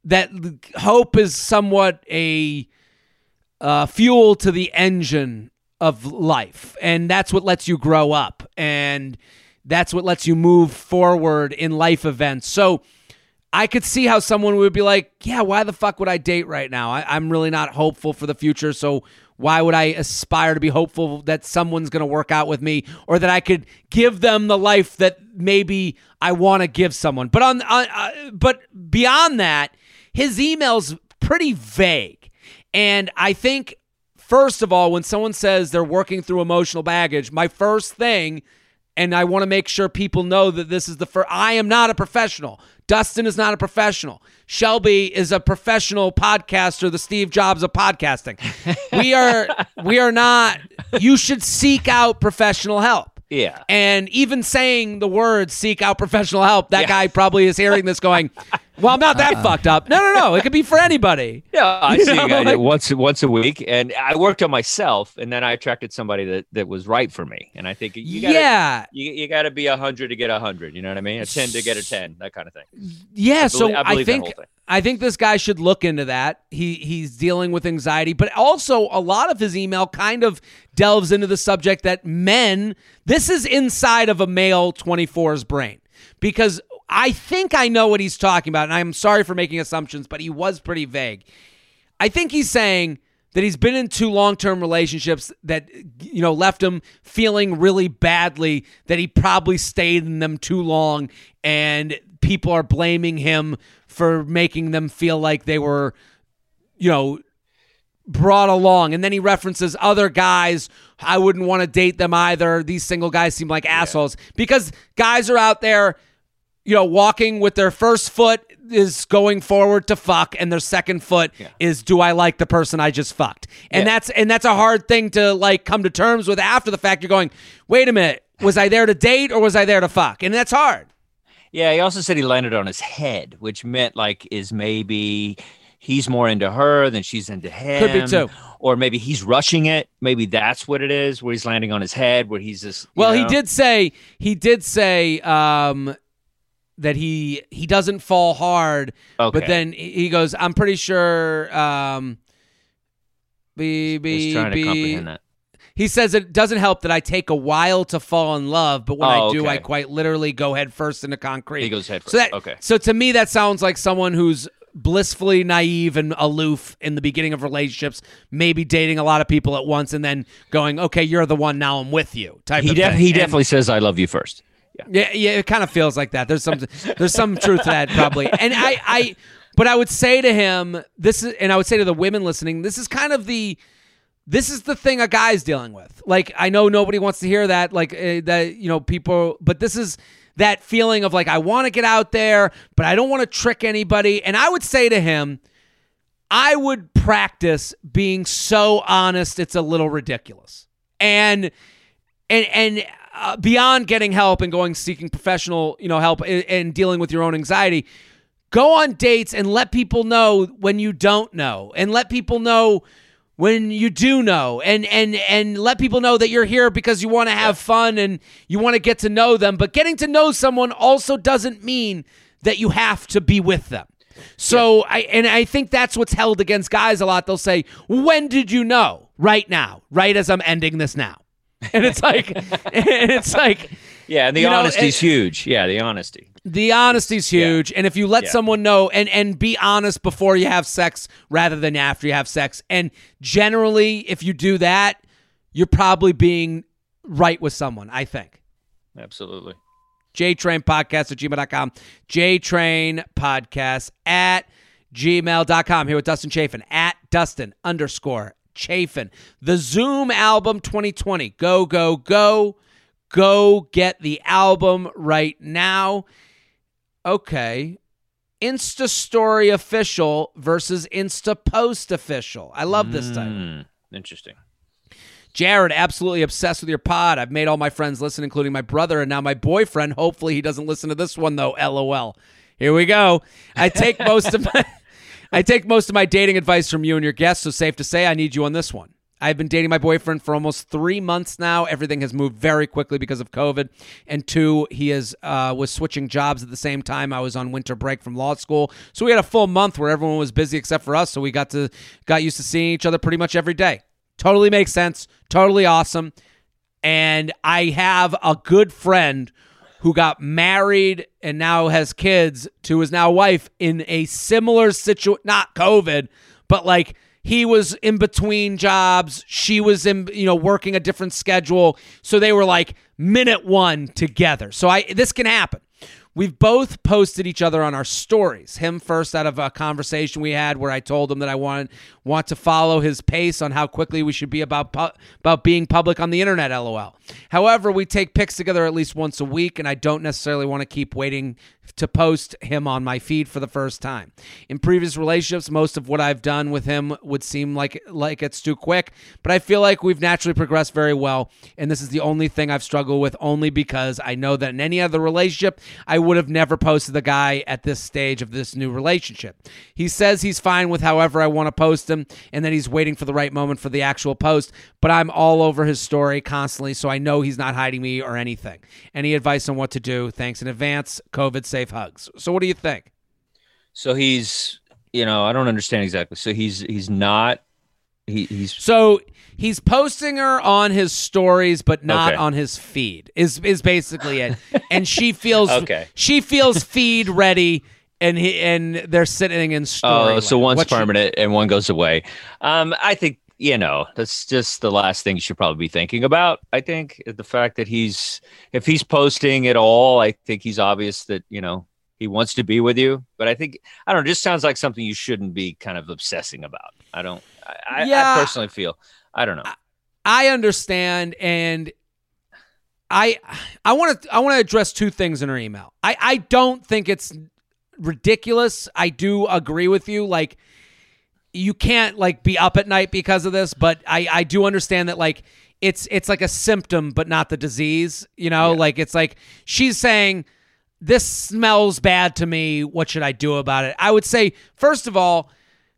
that hope is somewhat a uh, fuel to the engine of life, and that's what lets you grow up, and that's what lets you move forward in life events. So. I could see how someone would be like, "Yeah, why the fuck would I date right now? I, I'm really not hopeful for the future. So why would I aspire to be hopeful that someone's going to work out with me, or that I could give them the life that maybe I want to give someone?" But on, on uh, but beyond that, his email's pretty vague, and I think first of all, when someone says they're working through emotional baggage, my first thing and I want to make sure people know that this is the first. I am not a professional. Dustin is not a professional. Shelby is a professional podcaster, the Steve Jobs of podcasting. we are we are not you should seek out professional help. Yeah. And even saying the words seek out professional help, that Yeah. guy probably is hearing this going, Well, I'm not that uh-uh. fucked up. No, no, no. It could be for anybody. Yeah, I You see know, like- once once a week, and I worked on myself, and then I attracted somebody that, that was right for me. And I think you got yeah. you, you got to be a hundred to get a hundred. You know what I mean? A ten to get a ten, that kind of thing. Yeah, so belie- I I, believe think whole thing. I think this guy should look into that. He he's dealing with anxiety, but also a lot of his email kind of delves into the subject that men. This is inside of a male 24's brain because I think I know what he's talking about, and I'm sorry for making assumptions, but he was pretty vague. I think he's saying that he's been in two long-term relationships that you know left him feeling really badly that he probably stayed in them too long and people are blaming him for making them feel like they were you know brought along. And then he references other guys. I wouldn't want to date them either. These single guys seem like assholes. Because guys are out there you know, walking with their first foot is going forward to fuck, and their second foot is do I like the person I just fucked? And Yeah. that's and that's a hard thing to like come to terms with after the fact. You're going, wait a minute, was I there to date or was I there to fuck? And that's hard. Yeah, he also said he landed on his head, which meant like is maybe he's more into her than she's into him. Could be too. Or maybe he's rushing it. Maybe that's what it is, where he's landing on his head, where he's just. Well, he did say he did say um, that he he doesn't fall hard, but then he goes, I'm pretty sure. Um, be, be, be- He says it doesn't help that I take a while to fall in love, but when Oh, I do, I quite literally go head first into concrete. He goes head So that. Okay. So to me, that sounds like someone who's blissfully naive and aloof in the beginning of relationships, maybe dating a lot of people at once, and then going, "Okay, you're the one. Now I'm with you." Type He of def- thing. he And- definitely says I love you first. Yeah. yeah, yeah, it kind of feels like that. There's some there's some truth to that probably. And I I but I would say to him this is and I would say to the women listening, this is kind of the this is the thing a guy's dealing with. Like I know nobody wants to hear that like uh, that you know people but this is that feeling of like I want to get out there, but I don't want to trick anybody. And I would say to him, I would practice being so honest it's a little ridiculous. And and and uh, beyond getting help and going seeking professional you know help and, and dealing with your own anxiety go on dates and let people know when you don't know and let people know when you do know and and and let people know that you're here because you want to have fun and you want to get to know them. But getting to know someone also doesn't mean that you have to be with them. So I and I think that's what's held against guys a lot. They'll say, "When did you know?" Right now, right as I'm ending this now, and it's like, and it's like, Yeah, and the You know, honesty's huge. Yeah, the honesty. The honesty's huge, and if you let Yeah. someone know and and be honest before you have sex rather than after you have sex, and generally, if you do that, you're probably being right with someone. I think. Absolutely. JTrain Podcast at gmail.com. JTrain Podcast at gmail.com. Here with Dustin Chafin at Dustin underscore Chafin. The Zoom album 2020. Go, go, go. Go get the album right now. Okay. Insta Story Official versus Insta Post Official. I love this title. Hmm, interesting. Jared, absolutely obsessed with your pod. I've made all my friends listen, including my brother, and now my boyfriend. Hopefully, he doesn't listen to this one though. LOL. Here we go. I take most of my I take most of my dating advice from you and your guests, so safe to say I need you on this one. I've been dating my boyfriend for almost three months now. Everything has moved very quickly because of COVID. And two, he is uh, was switching jobs at the same time. I was on winter break from law school, so we had a full month where everyone was busy except for us. So we got to got used to seeing each other pretty much every day. Totally makes sense. Totally awesome. And I have a good friend who got married and now has kids to his now wife in a similar situation, not COVID, but like he was in between jobs. She was in, you know, working a different schedule. So they were like minute one together. So I, this can happen. We've both posted each other on our stories. Him first out of a conversation we had where I told him that I want want to follow his pace on how quickly we should be about pu- about being public on the internet. LOL. However, we take pics together at least once a week, and I don't necessarily want to keep waiting to post him on my feed for the first time. In previous relationships, most of what I've done with him would seem like like it's too quick, but I feel like we've naturally progressed very well, and this is the only thing I've struggled with only because I know that in any other relationship, I would have never posted the guy at this stage of this new relationship. He says he's fine with however I want to post him and that he's waiting for the right moment for the actual post, but I'm all over his story constantly, so I know he's not hiding me or anything. Any advice on what to do? Thanks in advance. COVID safe hugs. So what do you think? So he's, you know, I don't understand exactly. So he's he's not. He, he's So he's posting her on his stories, but not Okay. on his feed. Is is basically it. and she feels Okay. She feels feed ready, and he and they're sitting in story. oh, so one's What you- permanent and one goes away. Um, I think you know that's just the last thing you should probably be thinking about. I think the fact that he's if he's posting at all, I think he's obvious that you know he wants to be with you. But I think I don't know. It just sounds like something you shouldn't be kind of obsessing about. I don't. I, I- I personally feel. I don't know. I understand, and I I want to I want to address two things in her email. I I don't think it's ridiculous. I do agree with you. Like you can't like be up at night because of this, but I I do understand that like it's it's like a symptom, but not the disease. You know, like it's like she's saying this smells bad to me. What should I do about it? I would say first of all.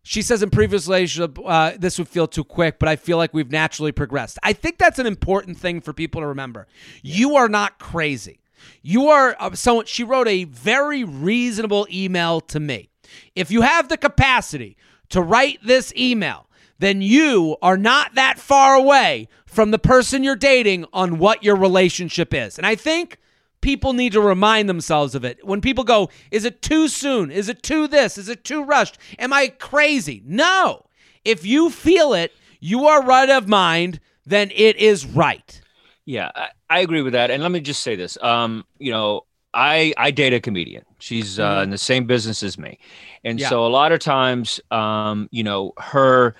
She says in previous relationship, uh, this would feel too quick, but I feel like we've naturally progressed. I think that's an important thing for people to remember. You are not crazy. You are uh, someone. She wrote a very reasonable email to me. If you have the capacity to write this email, then you are not that far away from the person you're dating on what your relationship is. And I think people need to remind themselves of it. When people go, is it too soon? Is it too this? Is it too rushed? Am I crazy? No. If you feel it, you are right of mind, then it is right. Yeah, I, I agree with that. And let me just say this. Um, you know, I I date a comedian. She's uh, in the same business as me, and Yeah. so a lot of times, um, you know, her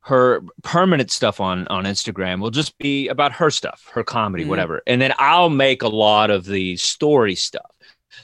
her permanent stuff on on Instagram will just be about her stuff, her comedy, Mhm. whatever, and then I'll make a lot of the story stuff.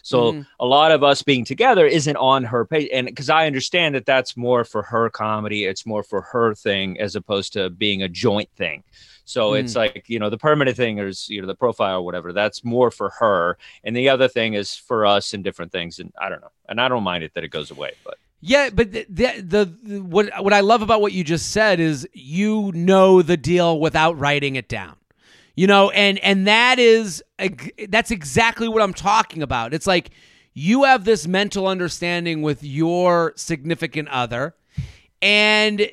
So Mhm. a lot of us being together isn't on her page, and because I understand that that's more for her comedy, it's more for her thing as opposed to being a joint thing. So it's mm. like you know the permanent thing is you know the profile or whatever. That's more for her, and the other thing is for us and different things. And I don't know, and I don't mind it that it goes away, but Yeah, but the, the, the what what I love about what you just said is you know the deal without writing it down. You know, and and that is that's exactly what I'm talking about. It's like you have this mental understanding with your significant other and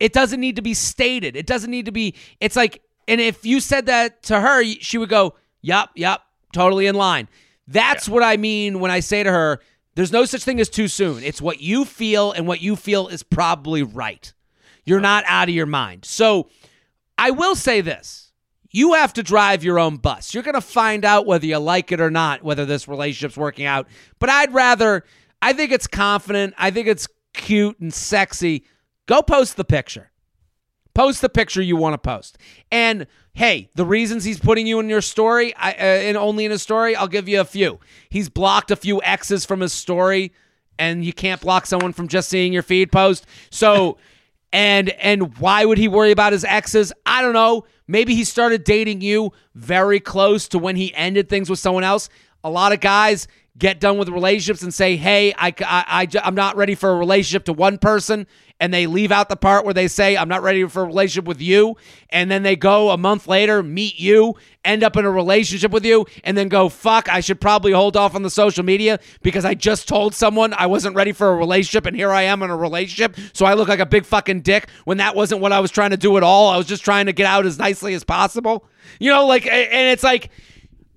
it doesn't need to be stated. It doesn't need to be it's like and if you said that to her, she would go, "Yup, yup, totally in line. That's what I mean when I say to her, there's no such thing as too soon. It's what you feel, and what you feel is probably right. You're not out of your mind. So I will say this you have to drive your own bus. You're going to find out whether you like it or not, whether this relationship's working out. But I'd rather, I think it's confident. I think it's cute and sexy. Go post the picture. Post the picture you want to post. And hey, the reasons he's putting you in your story, uh, and only in his story, I'll give you a few. He's blocked a few X's from his story, and you can't block someone from just seeing your feed post. So, and and why would he worry about his exes? I don't know. Maybe he started dating you very close to when he ended things with someone else. A lot of guys get done with relationships and say, "Hey, I, I, I, am not ready for a relationship to one person," and they leave out the part where they say, "I'm not ready for a relationship with you," and then they go a month later, meet you, end up in a relationship with you, and then go, "Fuck, I should probably hold off on the social media because I just told someone I wasn't ready for a relationship, and here I am in a relationship, so I look like a big fucking dick when that wasn't what I was trying to do at all. I was just trying to get out as nicely as possible." You know, like, and it's like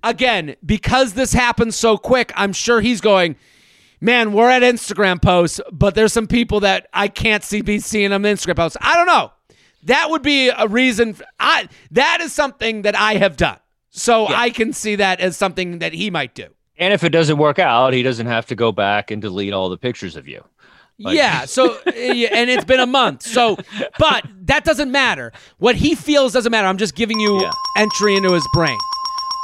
again, because this happened so quick, I'm sure he's going, man, we're at Instagram posts, but there's some people that I can't see be seeing them Instagram posts. I don't know. That would be a reason. I that is something that I have done, so Yeah. I can see that as something that he might do. And if it doesn't work out, he doesn't have to go back and delete all the pictures of you. Like- yeah. So, and it's been a month. So, but that doesn't matter. What he feels doesn't matter. I'm just giving you Yeah. entry into his brain.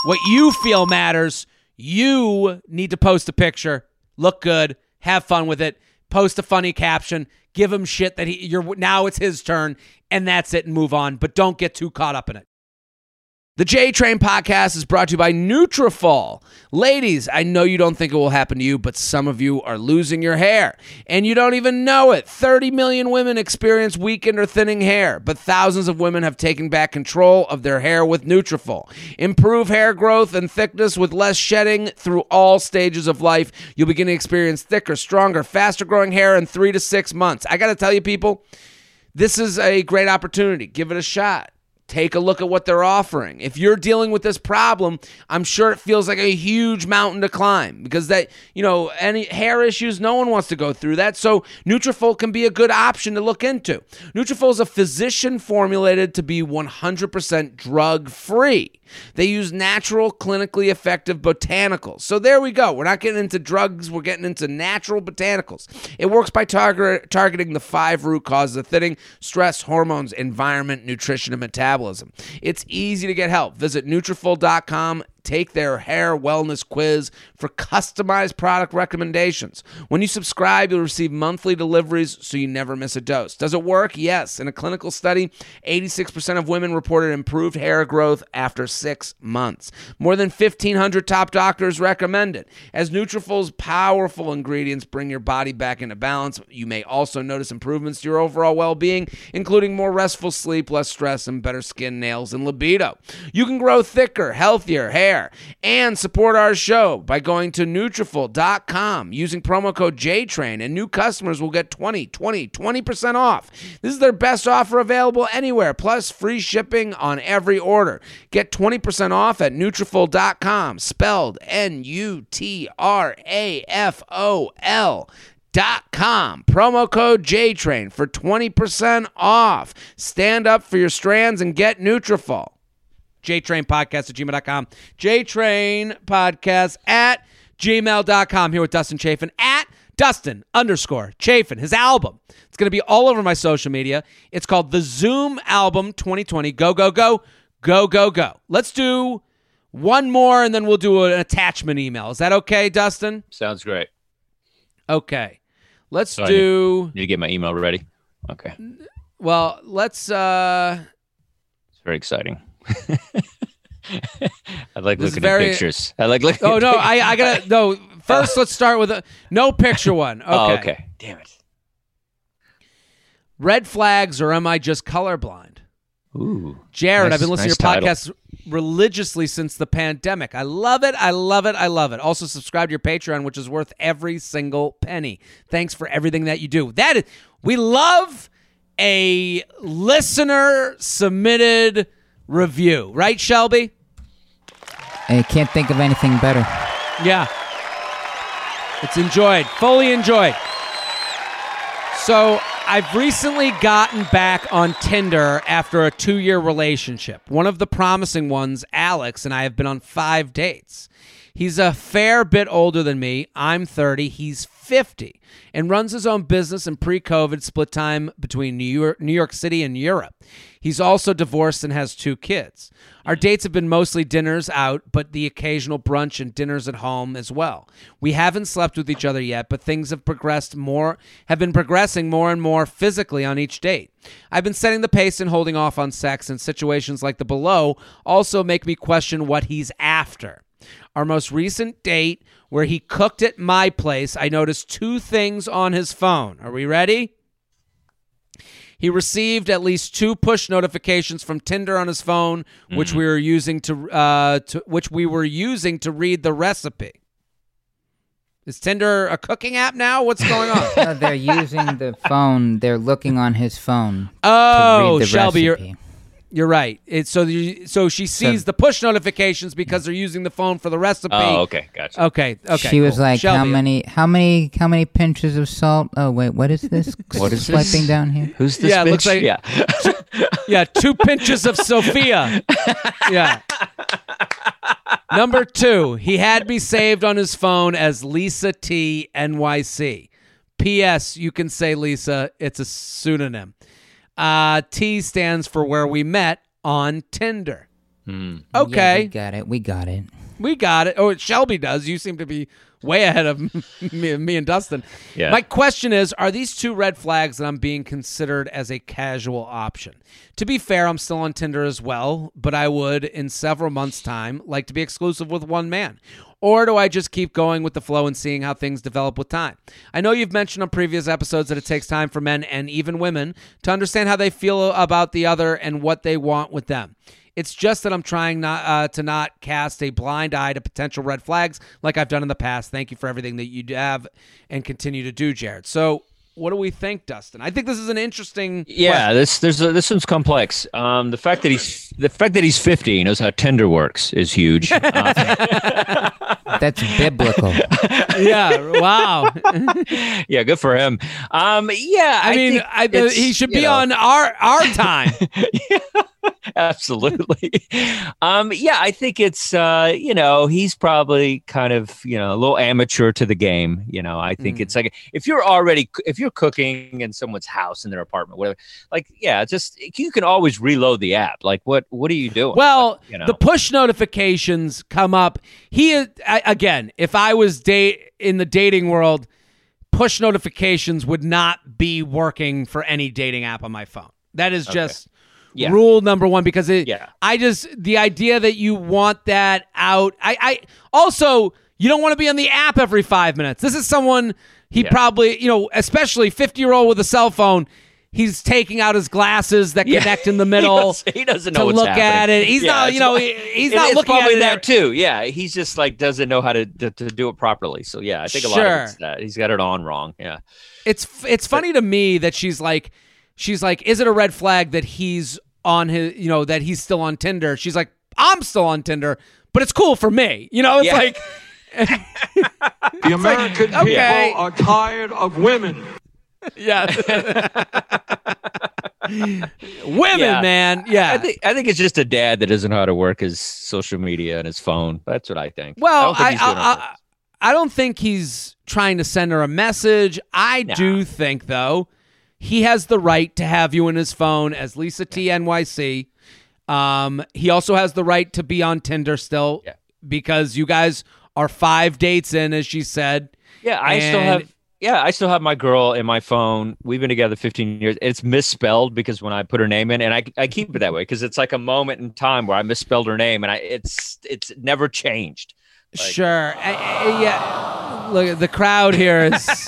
What you feel matters. You need to post a picture, look good, have fun with it, post a funny caption, give him shit that he you're now it's his turn, and that's it, and move on. But don't get too caught up in it. The J Train podcast is brought to you by Nutrafol. Ladies, I know you don't think it will happen to you, but some of you are losing your hair and you don't even know it. 30 million women experience weakened or thinning hair, but thousands of women have taken back control of their hair with Nutrafol. Improve hair growth and thickness with less shedding through all stages of life. You'll begin to experience thicker, stronger, faster growing hair in 3 to 6 months. I got to tell you people, this is a great opportunity. Give it a shot. Take a look at what they're offering. If you're dealing with this problem, I'm sure it feels like a huge mountain to climb because that, you know, any hair issues, no one wants to go through that. So Nutrafol can be a good option to look into. Nutrafol is a physician formulated to be 100% drug free. They use natural, clinically effective botanicals. So there we go. We're not getting into drugs, we're getting into natural botanicals. It works by target, targeting the five root causes of thinning stress, hormones, environment, nutrition, and metabolism. It's easy to get help. Visit Nutrafol.com take their hair wellness quiz for customized product recommendations. When you subscribe, you'll receive monthly deliveries so you never miss a dose. Does it work? Yes. In a clinical study, 86% of women reported improved hair growth after six months. More than 1,500 top doctors recommend it. As Nutrafol's powerful ingredients bring your body back into balance, you may also notice improvements to your overall well-being, including more restful sleep, less stress, and better skin, nails, and libido. You can grow thicker, healthier hair and support our show by going to Nutrafol.com using promo code JTRAIN, and new customers will get 20, 20, 20% off. This is their best offer available anywhere, plus free shipping on every order. Get 20% off at Nutrafol.com, spelled N-U-T-R-A-F-O-L dot com. Promo code JTRAIN for 20% off. Stand up for your strands and get Nutrafol. JTrain Podcast at gmail.com. JTrain Podcast at gmail.com. Here with Dustin Chafin at Dustin underscore Chafin. His album. It's going to be all over my social media. It's called The Zoom Album 2020. Go, go, go, go, go, go. Let's do one more and then we'll do an attachment email. Is that okay, Dustin? Sounds great. Okay. Let's So I do, Need to get my email ready. Okay. well, let's, uh, It's very exciting. I like This looking very- at pictures. I like looking. oh no. I, I gotta, no, first let's start with a no picture one. Oh, okay. Oh, okay. Damn it. Red flags or am I just colorblind? Ooh. Jared, Nice- I've been listening nice to your title. podcasts religiously since the pandemic. I love it. I love it. I love it. Also, subscribe to your Patreon, which is worth every single penny. Thanks for everything that you do. That is, we love a listener submitted review, right, Shelby? I can't think of anything better. Yeah. It's enjoyed, fully enjoyed. So, I've recently gotten back on Tinder after a two year relationship. One of the promising ones, Alex, and I have been on five dates. He's a fair bit older than me. I'm 30. He's 50 and runs his own business in pre COVID split time between New York, New York City and Europe. He's also divorced and has two kids. Our mm-hmm. dates have been mostly dinners out, but the occasional brunch and dinners at home as well. We haven't slept with each other yet, but things have progressed more, have been progressing more and more physically on each date. I've been setting the pace and holding off on sex, and situations like the below also make me question what he's after. Our most recent date, where he cooked at my place, I noticed two things on his phone. Are we ready? He received at least two push notifications from Tinder on his phone, which we were using to, uh, to which we were using to read the recipe. Is Tinder a cooking app now? What's going on? No, they're using the phone. They're looking on his phone oh, to read the Shelby, recipe. you're right. It's so you, so she sees the push notifications because they're using the phone for the recipe. Oh, okay, gotcha. Okay, okay. she was cool. like, "How many? How many? How many pinches of salt? Oh wait, what is this? What is swiping this? down here? Who's this? Yeah, it looks like- yeah. Yeah, two pinches of Sophia. Yeah. Number two, he had me saved on his phone as Lisa T NYC. P.S. You can say Lisa, it's a pseudonym. Uh, T stands for where we met on Tinder. Yeah, Okay, we got it. We got it. We got it. Oh, Shelby does. You seem to be way ahead of me, me and Dustin. Yeah. My question is Are these two red flags that I'm being considered as a casual option? To be fair, I'm still on Tinder as well, but I would, in several months' time, like to be exclusive with one man. Or do I just keep going with the flow and seeing how things develop with time? I know you've mentioned on previous episodes that it takes time for men and even women to understand how they feel about the other and what they want with them. It's just that I'm trying not uh, to not cast a blind eye to potential red flags like I've done in the past. Thank you for everything that you have and continue to do, Jared. So, what do we think, Dustin? I think this is an interesting. Yeah, this there's a, this one's complex. Um, the fact that he's the fact that he's 50 knows how Tinder works is huge. Uh, That's biblical. yeah. Wow. yeah, good for him. Um, yeah, I, mean, think I, he should be know, on our our time. absolutely. um, yeah, I think it's uh, you know he's probably kind of you know a little amateur to the game. You know, I think Mm. it's like if you're already if you're cooking in someone's house in their apartment, whatever. Like, yeah, just you can always reload the app. Like, what what are you doing? Well, you know. the push notifications come up. He is I, again. If I was date in the dating world, push notifications would not be working for any dating app on my phone. That is just Yeah. rule number one because it. Yeah. I just the idea that you want that out. I. I also you don't want to be on the app every five minutes. This is someone he Yeah. probably you know especially fifty year old with a cell phone. He's taking out his glasses that Yeah. connect in the He middle doesn't- he doesn't know to what's look happening. at it. He's Yeah, not, you know, why- he- he's It- not it's looking at probably it that there. too. Yeah, he's just like doesn't know how to to, to do it properly. So yeah, I think a lot of it's that he's got it on wrong. Yeah, It's it's funny to me that she's like, she's like, is it a red flag that he's on his, you know, that he's still on Tinder? She's like, I'm still on Tinder, but it's cool for me. You know, it's Yeah. like, The American okay. people are tired of women. Yeah. Women, Yeah. man, yeah. I think I think it's just a dad that doesn't know how to work his social media and his phone. That's what I think. Well, I, don't think I, he's doing it on I. I, I don't think he's trying to send her a message. I Nah. do think, though, he has the right to have you in his phone as Lisa T NYC. Um, he also has the right to be on Tinder still Yeah. because you guys are five dates in, as she said. yeah, I still have. Yeah, I still have my girl in my phone. We've been together 15 years. It's misspelled because when I put her name in, and I, I keep it that way because it's like a moment in time where I misspelled her name, and I it's it's never changed. Like- sure. I- I- yeah. Look, the crowd here has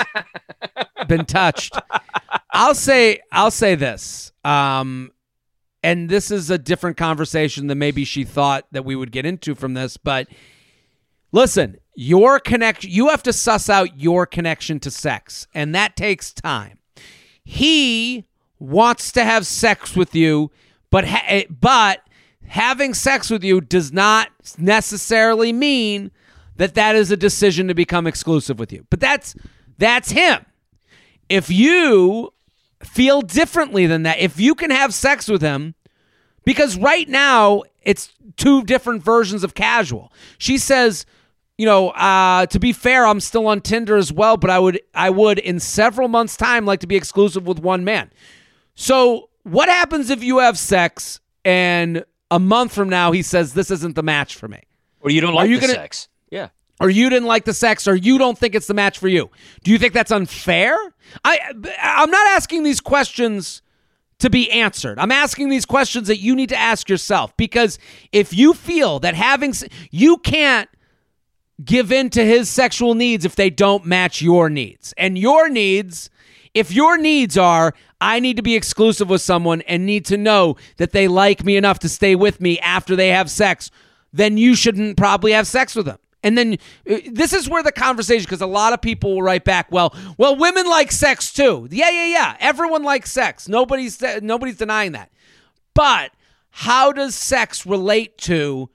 been touched. I'll say I'll say this. Um and this is a different conversation than maybe she thought that we would get into from this, but listen, your connection you have to suss out your connection to sex, and that takes time. He wants to have sex with you, but ha- eh, but having sex with you does not necessarily mean that that is a decision to become exclusive with you. But that's that's him. If you feel differently than that, if you can have sex with him, because right now it's two different versions of casual. She says, you know, uh, to be fair, I'm still on Tinder as well, but I would I would in several months' time like to be exclusive with one man. So what happens if you have sex and a month from now he says this isn't the match for me? Or you don't like you the gonna- sex. Yeah. or you didn't like the sex or you don't think it's the match for you do you think that's unfair i i'm not asking these questions to be answered i'm asking these questions that you need to ask yourself because if you feel that having you can't give in to his sexual needs if they don't match your needs and your needs if your needs are I need to be exclusive with someone and need to know that they like me enough to stay with me after they have sex, then you shouldn't probably have sex with them. And then uh, this is where the conversation, because a lot of people will write back, well, well, women like sex too. Yeah, yeah, yeah. Everyone likes sex. Nobody's nobody's denying that. But how does sex relate to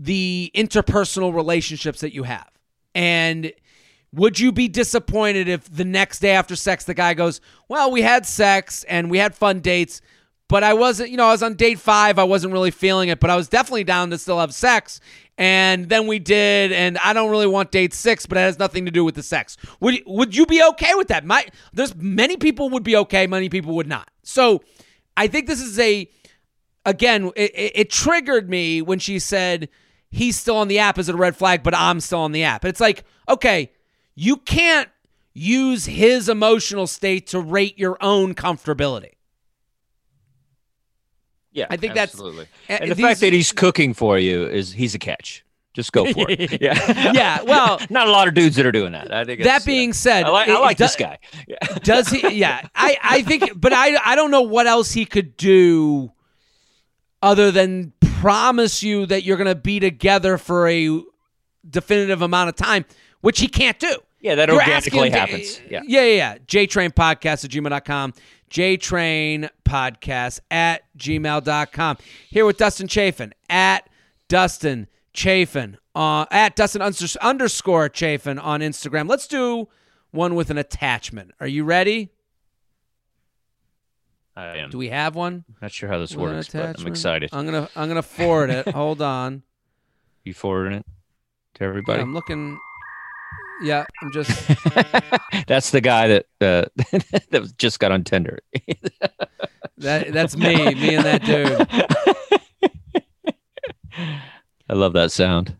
the interpersonal relationships that you have? And would you be disappointed if the next day after sex the guy goes, "Well, we had sex and we had fun dates, but I wasn't, you know, I was on date 5, I wasn't really feeling it, but I was definitely down to still have sex." And then we did, and I don't really want date six, but it has nothing to do with the sex. Would would you be okay with that? My there's many people would be okay, many people would not. So I think this is a again, it, it, it triggered me when she said he's still on the app as a red flag, but I'm still on the app. It's like, okay, you can't use his emotional state to rate your own comfortability. Yeah. I think that's- absolutely. uh, And the these- fact that he's cooking for you is he's a catch. Just go for it. Yeah. Yeah, well- not a lot of dudes that are doing that. I think That being uh, said, I like, I like it this guy. Yeah. Does he? Yeah, I, I think, but I, I don't know what else he could do other than promise you that you're going to be together for a definitive amount of time, which he can't do. Yeah, that You're organically happens. Yeah. yeah, yeah, yeah. JTrain Podcast at gmail.com. JTrain Podcast at gmail.com. Here with Dustin Chafin at Dustin Chafin uh, at Dustin underscore Chafin on Instagram. Let's do one with an attachment. Are you ready? I am. Do we have one? Not sure how this With an works, but I'm attachment? excited. I'm gonna I'm gonna forward it. Hold on. You forwarding it to everybody? I'm looking. Yeah, I'm just. That's the guy that uh, that was- just got on Tinder. That that's me. Me and that dude. I love that sound.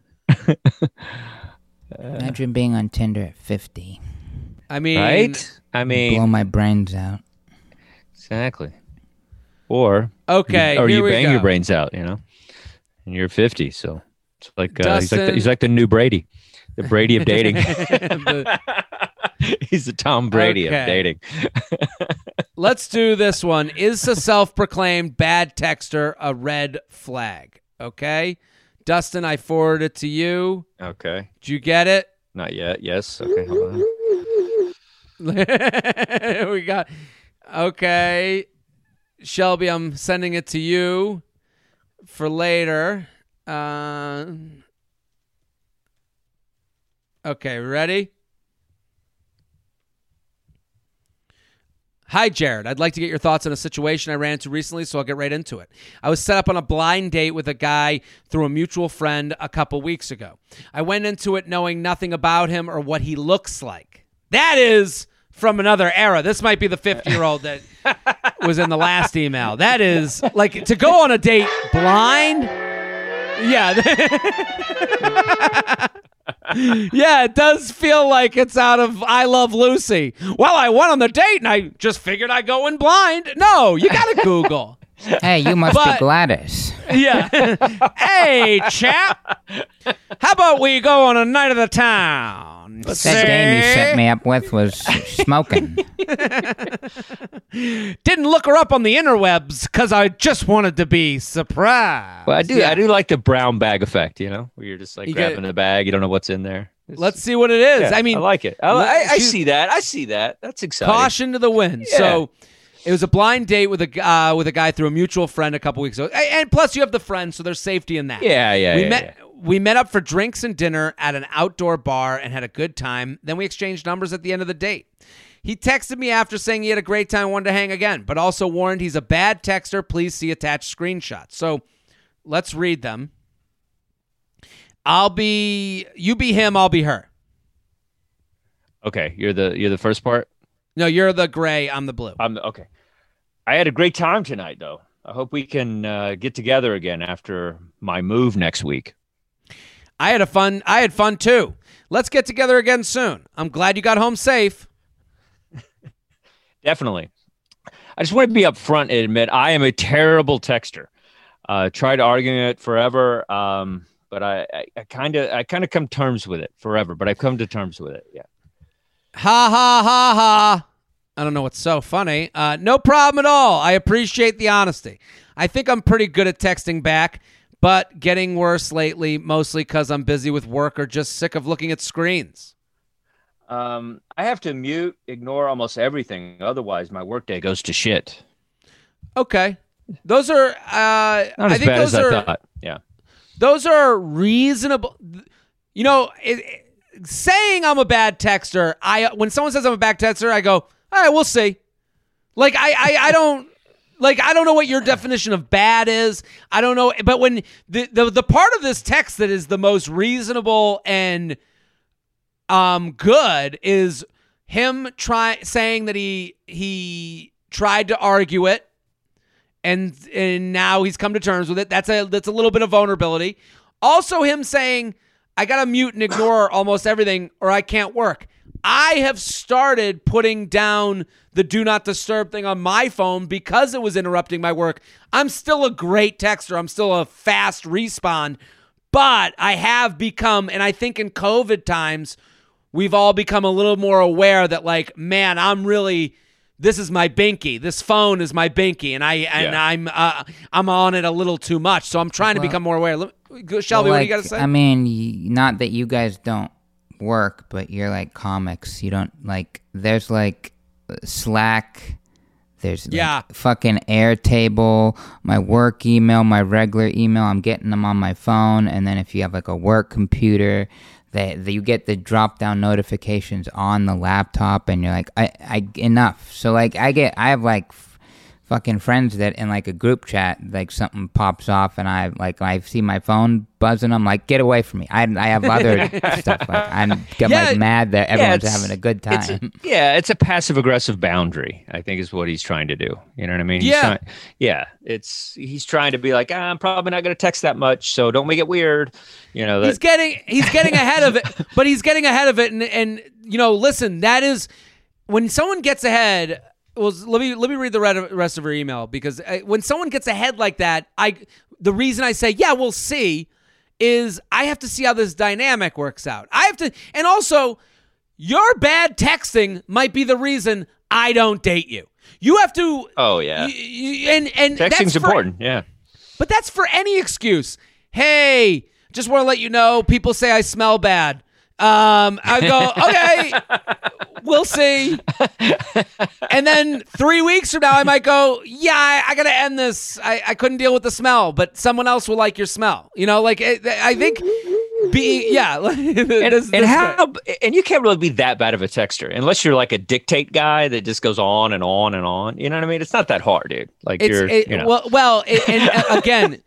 Imagine being on Tinder at 50. I mean, Right? I mean, Blow my brains out. Exactly. Or Okay, or you bang go. your brains out, you know, and you're 50. So it's like uh, he's like the, he's like the new Brady, the Brady of dating. The- he's the Tom Brady Okay. of dating. Let's do this one. Is a self-proclaimed bad texter a red flag? Okay, Dustin, I forwarded it to you. Okay, Did you get it? not yet. Yes. Okay. Hold on. we got okay, Shelby. I'm sending it to you for later. Uh, okay, ready? Hi, Jared. I'd like to get your thoughts on a situation I ran into recently, so I'll get right into it. I was set up on a blind date with a guy through a mutual friend a couple weeks ago. I went into it knowing nothing about him or what he looks like. That is from another era. This might be the 50 year old that was in the last email. That is like to go on a date blind. Yeah. yeah, it does feel like it's out of I Love Lucy. Well, I went on the date and I just figured I'd go in blind. No, you got to Google. Hey, you must But- be Gladys. Yeah. hey, chap. How about we go on a night of the town? That dame you set me up with was smoking. Didn't look her up on the interwebs because I just wanted to be surprised. Well, I do. Yeah. I do like the brown bag effect. You know, where you're just like You get- grabbing the bag, you don't know what's in there. It's- Let's see what it is. yeah, I mean, I like it. I, I, I see that. I see that. That's exciting. caution to the wind. Yeah. So It was a blind date with a uh, with a guy through a mutual friend a couple weeks ago, and plus you have the friend, so there's safety in that. Yeah, yeah, We yeah, met. We met up for drinks and dinner at an outdoor bar and had a good time. Then we exchanged numbers at the end of the date. He texted me after saying he had a great time, and wanted to hang again, but also warned he's a bad texter. Please see attached screenshots. So let's read them. I'll be you be him, I'll be her. Okay, you're the you're the first part. No, you're the gray, I'm the blue. I'm okay. I had a great time tonight, though. I hope we can uh, get together again after my move next week. I had a fun I had fun too. Let's get together again soon. I'm glad you got home safe. Definitely. I just want to be upfront and admit I am a terrible texter. Uh, tried arguing it forever, um, but I kind of I kind of come terms with it forever. But I've come to terms with it. Yeah. Ha ha ha ha. I don't know what's so funny. Uh, no problem at all. I appreciate the honesty. I think I'm pretty good at texting back, but getting worse lately, mostly because I'm busy with work or just sick of looking at screens. Um, I have to mute, ignore almost everything. Otherwise, my workday goes to shit. Okay. Those are, uh, Not I as think bad those as are, I thought. Yeah. those are reasonable. You know, it, it- saying I'm a bad texter, I when someone says I'm a bad texter, I go, all right, we'll see. Like I, I, I don't. Like I don't know what your definition of bad is. I don't know, but when the, the the part of this text that is the most reasonable and um good is him try saying that he he tried to argue it and and now he's come to terms with it. That's a that's a little bit of vulnerability. Also him saying I got to mute and ignore almost everything or I can't work. I have started putting down the do not disturb thing on my phone because it was interrupting my work. I'm still a great texter. I'm still a fast respond, but I have become and I think in COVID times we've all become a little more aware that like man, I'm really this is my binky. This phone is my binky, and I and Yeah. I'm uh, I'm on it a little too much. So I'm trying to become more aware. Shelby, Well, what do you got to say? I mean, not that you guys don't work, but you're like comics. You don't like. There's like Slack. There's like, Yeah. fucking Airtable, my work email, my regular email. I'm getting them on my phone, and then if you have like a work computer, that that you get the drop down notifications on the laptop, and you're like, I, I enough. So like, I get, I have like. Fucking friends that in like a group chat, like something pops off, and I like I see my phone buzzing. I'm like, get away from me! I, I have other stuff. Like I'm get Yeah. like mad that everyone's it's- having a good It's time. a, yeah, it's a passive aggressive boundary. I think is what he's trying to do. You know what I mean? Yeah. trying- yeah. It's he's trying to be like, ah, I'm probably not going to text that much, so don't make it weird. You know he's getting he's getting ahead of it, but he's getting ahead of it, and and you know, listen, that is when someone gets ahead. Well, let me let me read the rest of her email because uh, when someone gets ahead like that, I the reason I say yeah, we'll see is I have to see how this dynamic works out. I have to, and also your bad texting might be the reason I don't date you. You have to. oh yeah. y- y- and and Texting's for- important. Yeah. but that's for any excuse. Hey, just want to let you know, people say I smell bad. Um, I go, okay, we'll see. And then three weeks from now, I might go, yeah, I, I got to end this. I, I couldn't deal with the smell, but someone else will like your smell. You know, like it, I think being, yeah. And, this- and this- how and you can't really be that bad of a texter unless you're like a dictate guy that just goes on and on and on. You know what I mean? It's not that hard, dude. Like It's you're, it, you know. well, well, it, and uh, again,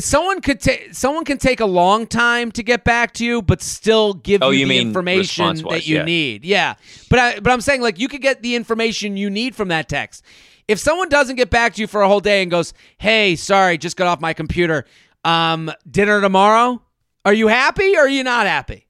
someone could take someone can take a long time to get back to you, but still give Oh, you, you the information that you yeah. need. Yeah, but I, but I'm saying like you could get the information you need from that text. If someone doesn't get back to you for a whole day and goes, "Hey, sorry, just got off my computer. Um, dinner tomorrow." Are you happy or are you not happy?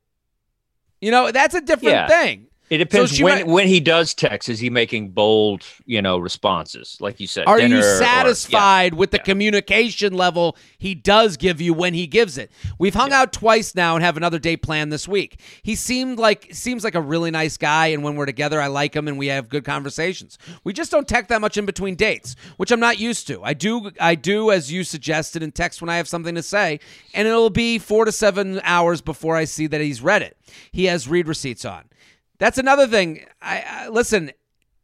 You know, that's a different Yeah. thing. It depends she when might- when he does text. Is he making bold, you know, responses like you said? Are you or- yeah. satisfied with the yeah. communication level he does give you when he gives it? We've hung out twice now and have another date planned this week. He seemed like seems like a really nice guy, and when we're together, I like him and we have good conversations. We just don't text that much in between dates, which I'm not used to. I do I do as you suggested and text when I have something to say, and it'll be four to seven hours before I see that he's read it. He has read receipts on. That's another thing. I, I listen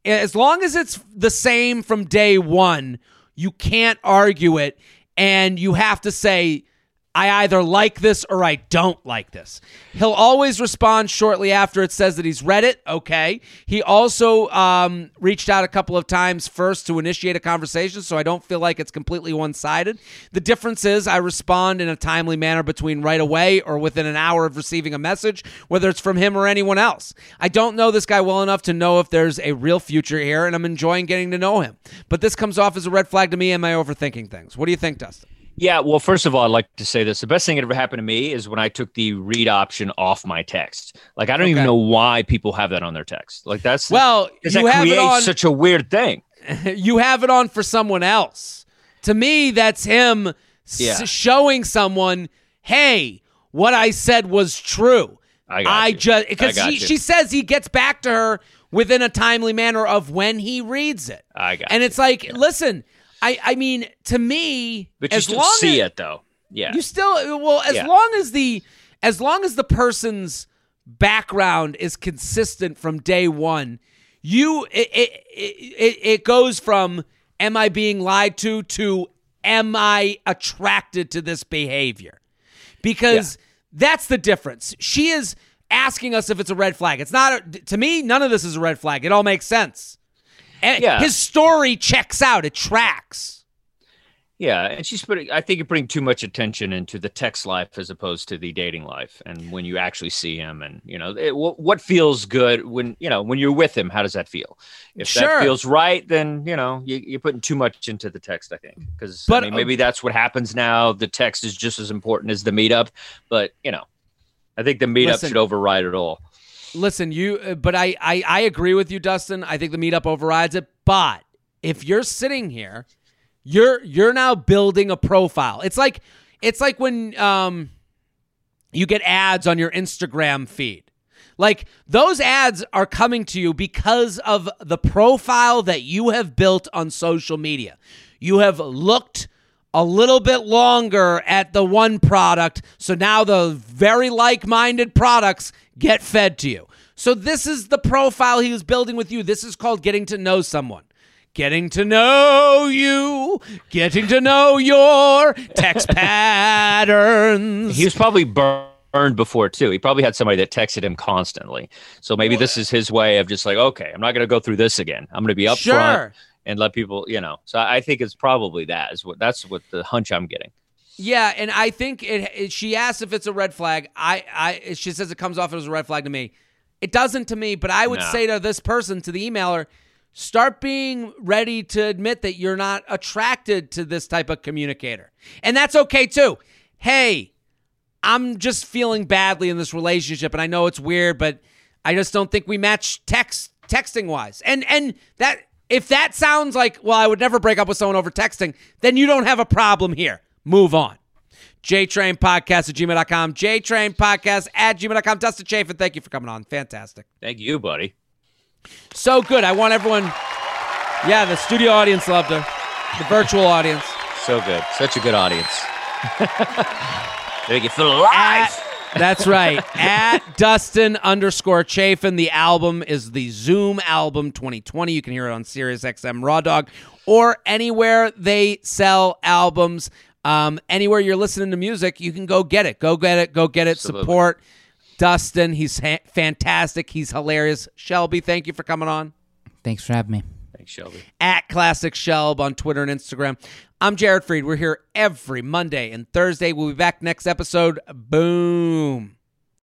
as long as it's the same from day one, you can't argue it, and you have to say. I either like this or I don't like this. He'll always respond shortly after it says that he's read it. Okay. He also um, reached out a couple of times first to initiate a conversation, so I don't feel like it's completely one sided. The difference is I respond in a timely manner between right away or within an hour of receiving a message, whether it's from him or anyone else. I don't know this guy well enough to know if there's a real future here, and I'm enjoying getting to know him. But this comes off as a red flag to me. Am I overthinking things? What do you think, Dustin? Yeah, well, first of all, I'd like to say this. The best thing that ever happened to me is when I took the read option off my text. Like, I don't even know why people have that on their text. Like, that's Well, you that have it creates on. such a weird thing. you have it on for someone else. To me, that's him s- showing someone, hey, what I said was true. I you. just because she, says he gets back to her within a timely manner of when he reads it. I got and you. it's like, listen, I I mean, to me, But you as still see as, it though. Yeah. you still well as Yeah. long as the as long as the person's background is consistent from day one you it it, it, it goes from am i being lied to to am i attracted to this behavior because that's the difference she is asking us if it's a red flag it's not to me none of this is a red flag it all makes sense Yeah. his story checks out it tracks Yeah, and she's putting. I think you're putting too much attention into the text life as opposed to the dating life. And when you actually see him, and you know, it, what, what feels good when you know when you're with him, how does that feel? If Sure. that feels right, then you know you, you're putting too much into the text. I think because I mean, uh, maybe that's what happens now. The text is just as important as the meetup, but you know, I think the meetup Listen. should override it all. Listen, you, uh, but I, I, I agree with you, Dustin. I think the meetup overrides it. But if you're sitting here, you're you're now building a profile. It's like it's like when um you get ads on your Instagram feed. Like those ads are coming to you because of the profile that you have built on social media. You have looked a little bit longer at the one product, so now the very like minded products get fed to you. So, this is the profile he was building with you. This is called getting to know someone. Getting to know you, getting to know your text patterns. He was probably burned before too. He probably had somebody that texted him constantly. So maybe this is his way of just like, okay, I'm not going to go through this again. I'm going to be upfront Sure. And let people, you know. So I think it's probably that is what that's what the hunch I'm getting. Yeah, and I think it, it. She asks if it's a red flag. I, I. She says it comes off as a red flag to me. It doesn't to me, but I would No. say to this person, to the emailer, start being ready to admit that you're not attracted to this type of communicator, and that's okay too. Hey, I'm just feeling badly in this relationship, and I know it's weird, but I just don't think we match text texting wise. And and that if that sounds like well, I would never break up with someone over texting, then you don't have a problem here. Move on. JTrain Podcast at gmail.com. JTrain Podcast at gmail.com. Dustin Chafin, thank you for coming on. Fantastic. Thank you, buddy. So good. I want everyone. Yeah, the studio audience loved her. The virtual audience. So good. Such a good audience. make you feel alive. At- that's right. At Dustin underscore Chafin. The album is the Zoom album 2020. You can hear it on Sirius XM Raw Dog or anywhere they sell albums. Um, anywhere you're listening to music, you can go get it. Go get it. Go get it. Absolutely. Support Dustin. He's ha- fantastic. He's hilarious. Shelby, thank you for coming on. Thanks for having me. Thanks, Shelby. at Classic Shelb on Twitter and Instagram. I'm Jared Freid. We're here every Monday and Thursday. We'll be back next episode. Boom.